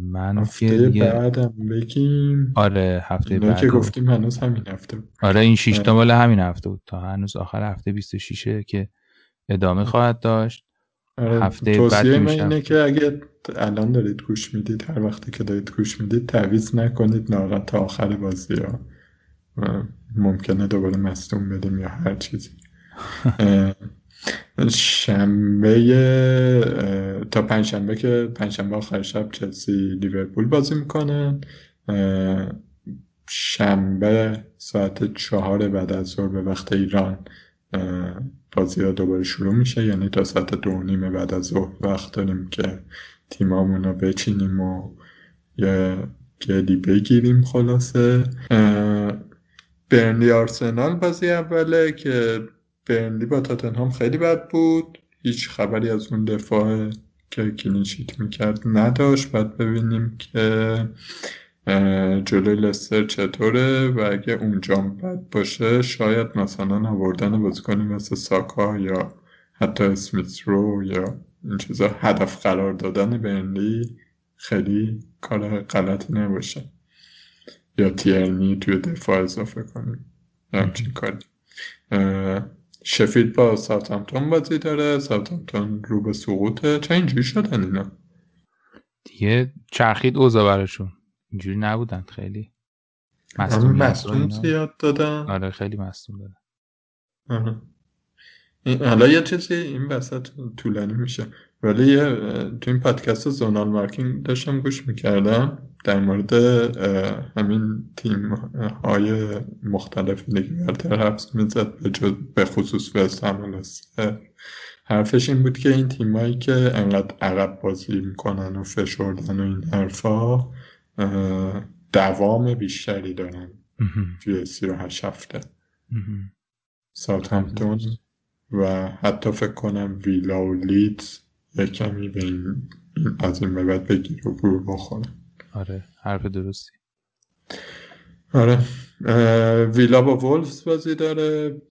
من هفته بعدم بگیم. آره هفته بعد که گفتیم هنوز همین هفته بود. آره این شیش تا مال همین هفته بود. تا هنوز آخر هفته 26 که ادامه خواهد داشت. آره هفته بعد من اینه که اگه الان دارید گوش می‌دید هر وقتی که دارید گوش می‌دید تعویض نکنید ناقا تا آخر بازی ها. ممکنه دوباره مستون بدیم یا هر چیزی. شنبه تا پنجشنبه که پنجشنبه آخر شب چلسی لیورپول بازی می‌کنن شنبه ساعت چهار بعد از ظهر به وقت ایران. بازی ها دوباره شروع میشه. یعنی تا ساعت دو نیمه بعد از ظهر وقت داریم که تیمامون رو بچینیم و یه گلی بگیریم خلاصه. برنلی آرسنال بازی اوله که برنلی با تاتنهام خیلی بد بود. هیچ خبری از اون دفاع که کلینشیت می‌کرد نداشت. باید ببینیم که جلوی لستر چطوره؟ و اگه اونجا بد باشه شاید مثلا آوردن بازیکنی مثل ساکا یا حتی اسمیت رو یا این چیزا هدف قرار دادن برنلی خیلی کار غلطی نباشه. یا تیرنی توی دفاع اضافه کنیم. همچین کاری. شفید با ساوثهمپتون بازی داره. ساوثهمپتون رو به سقوطه. چه اینجوری شدن اینا؟ دیگه چرخید اوضاع براشون. اینجوری نبودن خیلی مصدوم زیاد دادن. آره خیلی مصدوم دادن حالا یه چیزی این وسط طولانی میشه. ولی یه تو این پادکست زونال مارکینگ داشتم گوش می‌کردم در مورد همین تیم های مختلف لیگ برتر حبس می‌زد به, به خصوص وست حرفش این بود که این تیمایی که انقدر عقب بازی می‌کنن و فشردن و این حرفا دوام بیشتری دارن توی سی و هشت هفته. همتون و حتی فکر کنم ویلا و لیدز یک کمی به این از این به بعد بگیر و گروه بخوره. آره حرف درستی. آره. ویلا با وولفز بازی داره.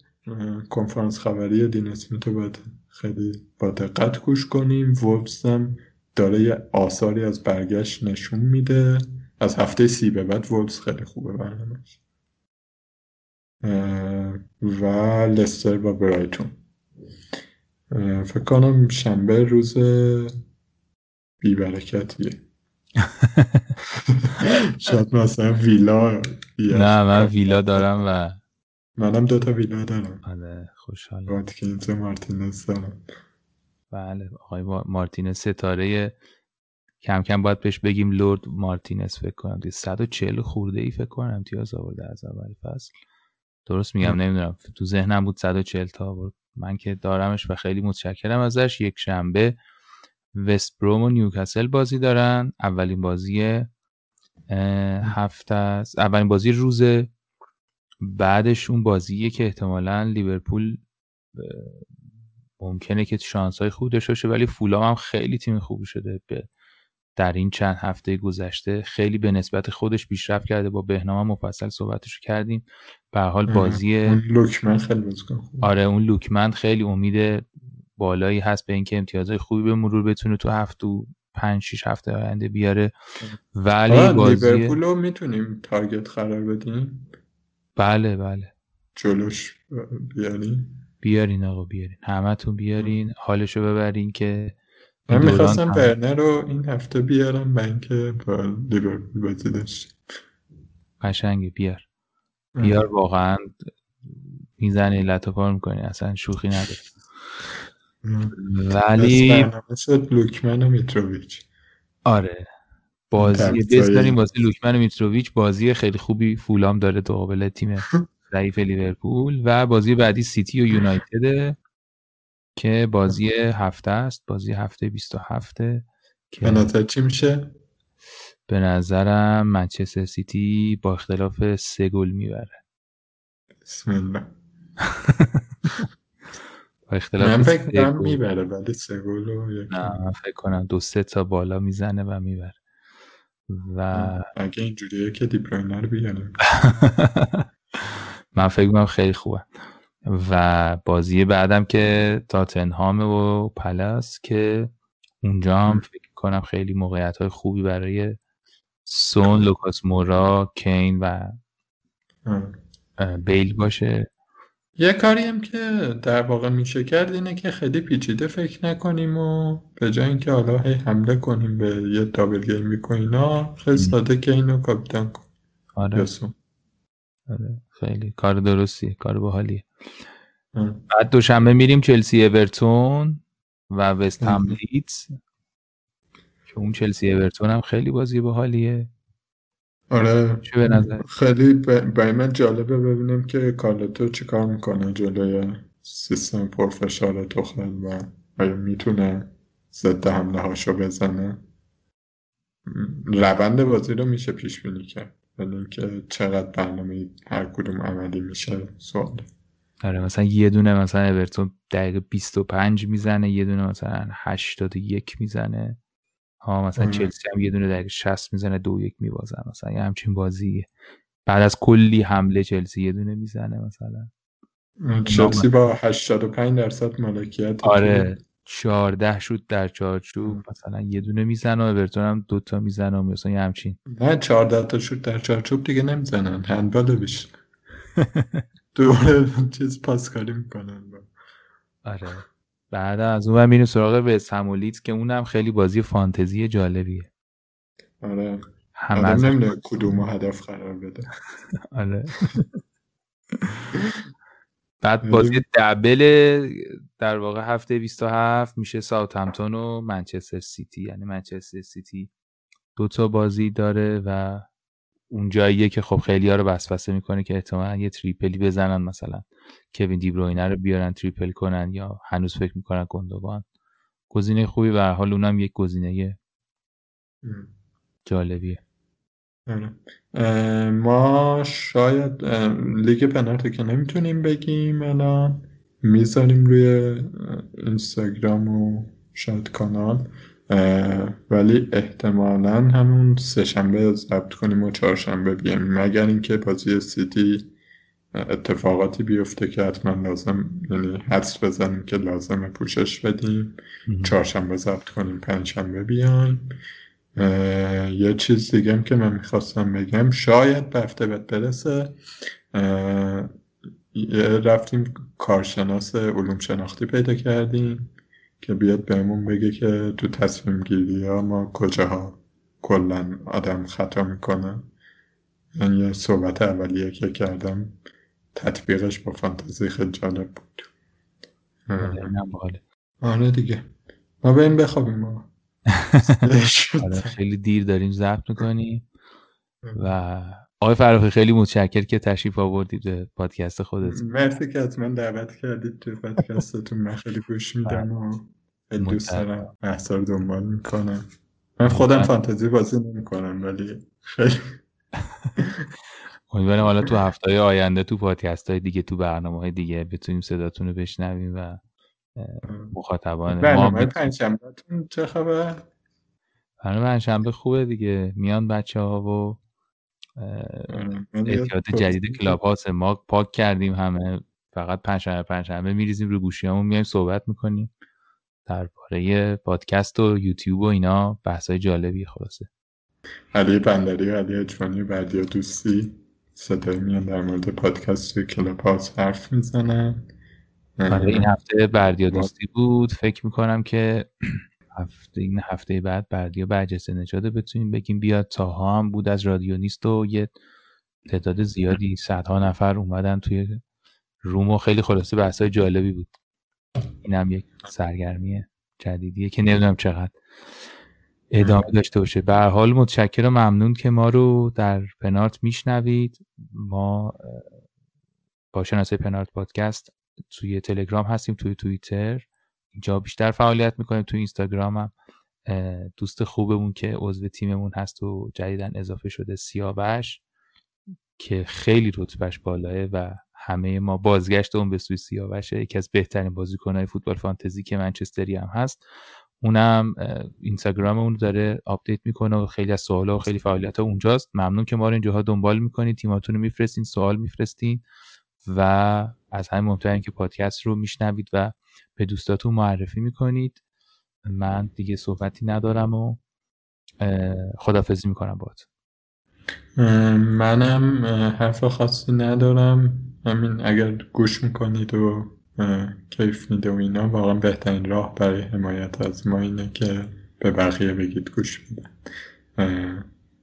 کنفرانس خبری دین اسمیتو باید خیلی با دقت گوش کنیم. وولفز هم داره یه آثاری از برگشت نشون میده. از هفته سی به بعد وولفز خیلی خوبه برنامهش. و لستر با برایتون. فکر کنم شنبه روز بیبرکتیه. شاید مثلا ویلا نه من ویلا دارم و منم دوتا ویلا دارم. آره خوشحال واتکینز مارتینز دارم. بله آقای مارتینز ستاره کم کم باید بهش بگیم لورد مارتینز فکر کنم. 140 خورده ای فکر کنم امتیاز آورده از اول فصل. درست میگم نمی‌دونم. تو ذهنم بود 140 تا آورد. من که دارمش و خیلی متشکرم ازش. یک شنبه وست بروم و نیوکاسل بازی دارن. اولین بازی هفته است. اولین بازی روز بعدش اون بازیه که احتمالا لیورپول ممکنه که شانس های خوب داشته باشه ولی فولام هم خیلی تیم خوبی شده. به در این چند هفته گذشته خیلی به نسبت خودش پیشرفت کرده. با بهنام مفصل صحبتشو کردیم. به حال بازی لوکمن خیلی آره اون لوکمن خیلی امید بالایی هست به اینکه امتیازهای خوبی به مرور بتونه تو هفت و پنج شیش هفته آینده بیاره. ولی بازی لیورپول می‌تونیم تارگت قرار بدیم؟ بله بله. جلوش بیارین بیارین آقا بیارین. همتون بیارین حالشو ببرین که من می‌خواستم برنر رو این هفته بیارم من اینکه با لیورپول بازی داشت قشنگه بیار. بیار واقعا. می‌زنی لطفار می‌کنی. اصلا شوخی نداره. ولی شد لوکمن و میتروویچ. آره. بازی بذاریم بازی لوکمن و میتروویچ. بازی خیلی خوبی فولام داره تو قابل تیم. ضعیف لیورپول و بازی بعدی سیتی و یونایتد که بازی هفته است. بازی هفته 27 که به نظر چی میشه؟ به نظرم منچستر سیتی با اختلاف سه گل می‌بره. بسم الله. با اختلاف من فکر کنم می‌بره ولی سه گل نه من فکر کنم دو سه تا بالا می‌زنه و می‌بره. و اگه اینجوریه که دیبروینه رو بیاریم. من فکر کنم خیلی خوبه. و بازی بعدم که تاتنهام و پلاس که اونجا هم فکر کنم خیلی موقعیت های خوبی برای سون لوکاس مورا کین و بیل باشه. یه کاری هم که در واقع میشه کرد اینه که خیلی پیچیده فکر نکنیم و به جای اینکه حالا هی حمله کنیم به یه دابل گیم اینا خیلی ساده که اینو کاپیتان کن آره. آره. خیلی. کار درستی کار باحالیه. بعد دوشنبه میریم چلسی اورتون و وست هم لیدز. که اون چلسی اورتون هم خیلی بازی باحالیه. آره. خیلی برای من جالبه ببینیم که کارلتو چیکار می‌کنه جلوی سیستم پرفشار تخل و آیا می‌تونه ضد حمله هاشو بزنه روند بازی رو میشه پیش بینی کرد. ولی اینکه چقدر برنامه هر کدوم عملی میشه سوال. آره مثلا یه دونه مثلا اورتون دقیقه 25 می‌زنه یه دونه مثلا 81 می‌زنه. ها مثلا چلسی هم یه دونه دقیقه 60 می‌زنه دو یک میبازن مثلا یه همچین بازی بعد از کلی حمله چلسی یه دونه می‌زنه مثلا. چلسی با 85 درصد مالکیت آره. 14 شد در چارچوب مثلا یه دونه می‌زنه و اورتون هم دو تا می‌زنه مثلا یه همچین. نه 14 تا شد در چارچوب دیگه نمی‌زنن هندبال بیش دوباره چیز پاسکاری می‌کنن آره. بعد از اون میریم سراغ به سمولیت که اونم خیلی بازی فانتزی جالبیه. آره. همه آدم نمی‌دونه کدوم هدف قرار بده. آره. بعد بازی دبل در واقع هفته 27 میشه ساوت همتون و منچستر سیتی. یعنی منچستر سیتی دو تا بازی داره و اون جاییه که خب خیلی ها رو وسوسه می‌کنه که احتمالا یه triple ی بزنن مثلا. کوین دیبروینه رو بیارن triple کنن یا هنوز فکر می‌کنن گندوگان گزینه خوبی به حال اونم یک گزینه جالبیه. آره. ما شاید لیگ پنالتی که نمی‌تونیم بگیم الان می‌ذاریم روی اینستاگرام و شاید کانال. ولی احتمالا همون سهشنبه ضبط کنیم و چهارشنبه بیایم. مگر اینکه بازی سیتی اتفاقاتی بیفته که حتما لازم یعنی حدس بزنیم که لازمه پوشش بدیم. چهارشنبه ضبط کنیم پنجشنبه بیایم. یه چیز دیگه که من می‌خواستم بگم شاید به هفته بعد برسه رفتیم کارشناس علوم شناختی پیدا کردیم که بیاد بهمون بگه که تو تصمیم گیری ها ما کجاها کلا آدم خطا می‌کنه. یعنی یه صحبت اولیه که کردم تطبیقش با فانتزی خیلی جالب بود. آره دیگه. ما به این بخوابیم ما خیلی دیر داریم ضبط می‌کنیم. و آقای فراخی خیلی متشکر که تشریف آوردید به پادکست خودت. مرسی که حتما دعوت کردید تو پادکستتون. من خیلی گوش میدم و دوست دارم دنبال می‌کنم. من خودم فانتزی بازی نمی‌کنم ولی خیلی امیدوارم حالا تو هفته آینده تو پادکست های دیگه تو برنامه های دیگه بتونیم صداتون رو بشنویم و مخاطبان برنامه پنجشنبه چه خبر؟ برنامه پنجشنبه خوبه دیگه. میان بچه ها و احتیاط جدید کلاب هاست ما پاک کردیم همه. فقط پنجشنبه پنجشنبه میریزیم رو گوشیامون میایم صحبت می‌کنیم. درباره پادکست و یوتیوب و اینا بحثای جالبی خلاصه. علی بندری و علی اجوانی و دوستی صدای میان در مورد پادکست و کلاب هاست حرف می‌زنن. آره، این هفته بردیا دوستی بود. فکر می‌کنم که هفته این هفته بعد بردیا برجسته نجاده بتونیم بگیم بیاد تاها هم بود از رادیو نیست و یه تعداد زیادی صدها نفر اومدن توی روم و خیلی خلاصه بحثای جالبی بود. این هم یک سرگرمی جدیدیه که نمی‌دونم چقدر ادامه داشته باشه. به حال متشکر و ممنون که ما رو در پنارت میشنوید. ما با شناسه پنارت پادکست توی تلگرام هستیم توی توییتر. اینجا بیشتر فعالیت می‌کنیم توی اینستاگرام هم. دوست خوبمون که عضو تیممون هست و جدیدن اضافه شده سیاوش که خیلی رتبهش بالاه و همه ما بازگشت اون به سوی سیاوشه یکی از بهترین بازیکنهای فوتبال فانتزی که منچستری هم هست. اونم اینستاگرام اون داره update می‌کنه و خیلی از سوالا و خیلی فعالیت ها اونجاست. ممنون که ما رو اینجاها دنبال می‌کنید. تیماتون رو میفرستین سوال میفرستین و از همین مهمتر که پادکست رو میشنوید و به دوستاتون معرفی می‌کنید. من دیگه صحبتی ندارم و خدافزی می‌کنم باید منم حرف خاصی ندارم. همین اگر گوش می‌کنید و کیف میده و اینا واقعا بهترین راه برای حمایت از ما اینه که به بقیه بگید گوش میدن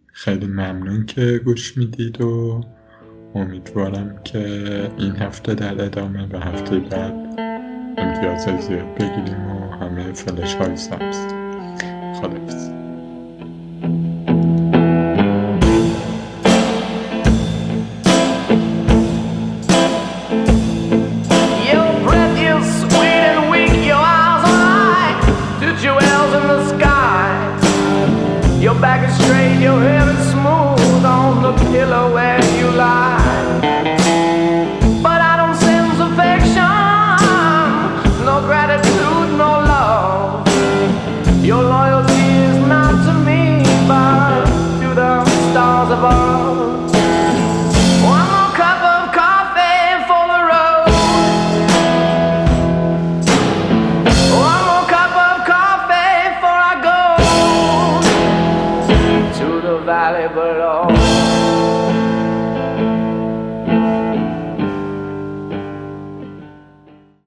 خیلی ممنون که گوش می‌دید و امیدوارم که این هفته در ادامه و هفته بعد امتیاز زیاد بگیریم و همه فلش های سبز. خالفز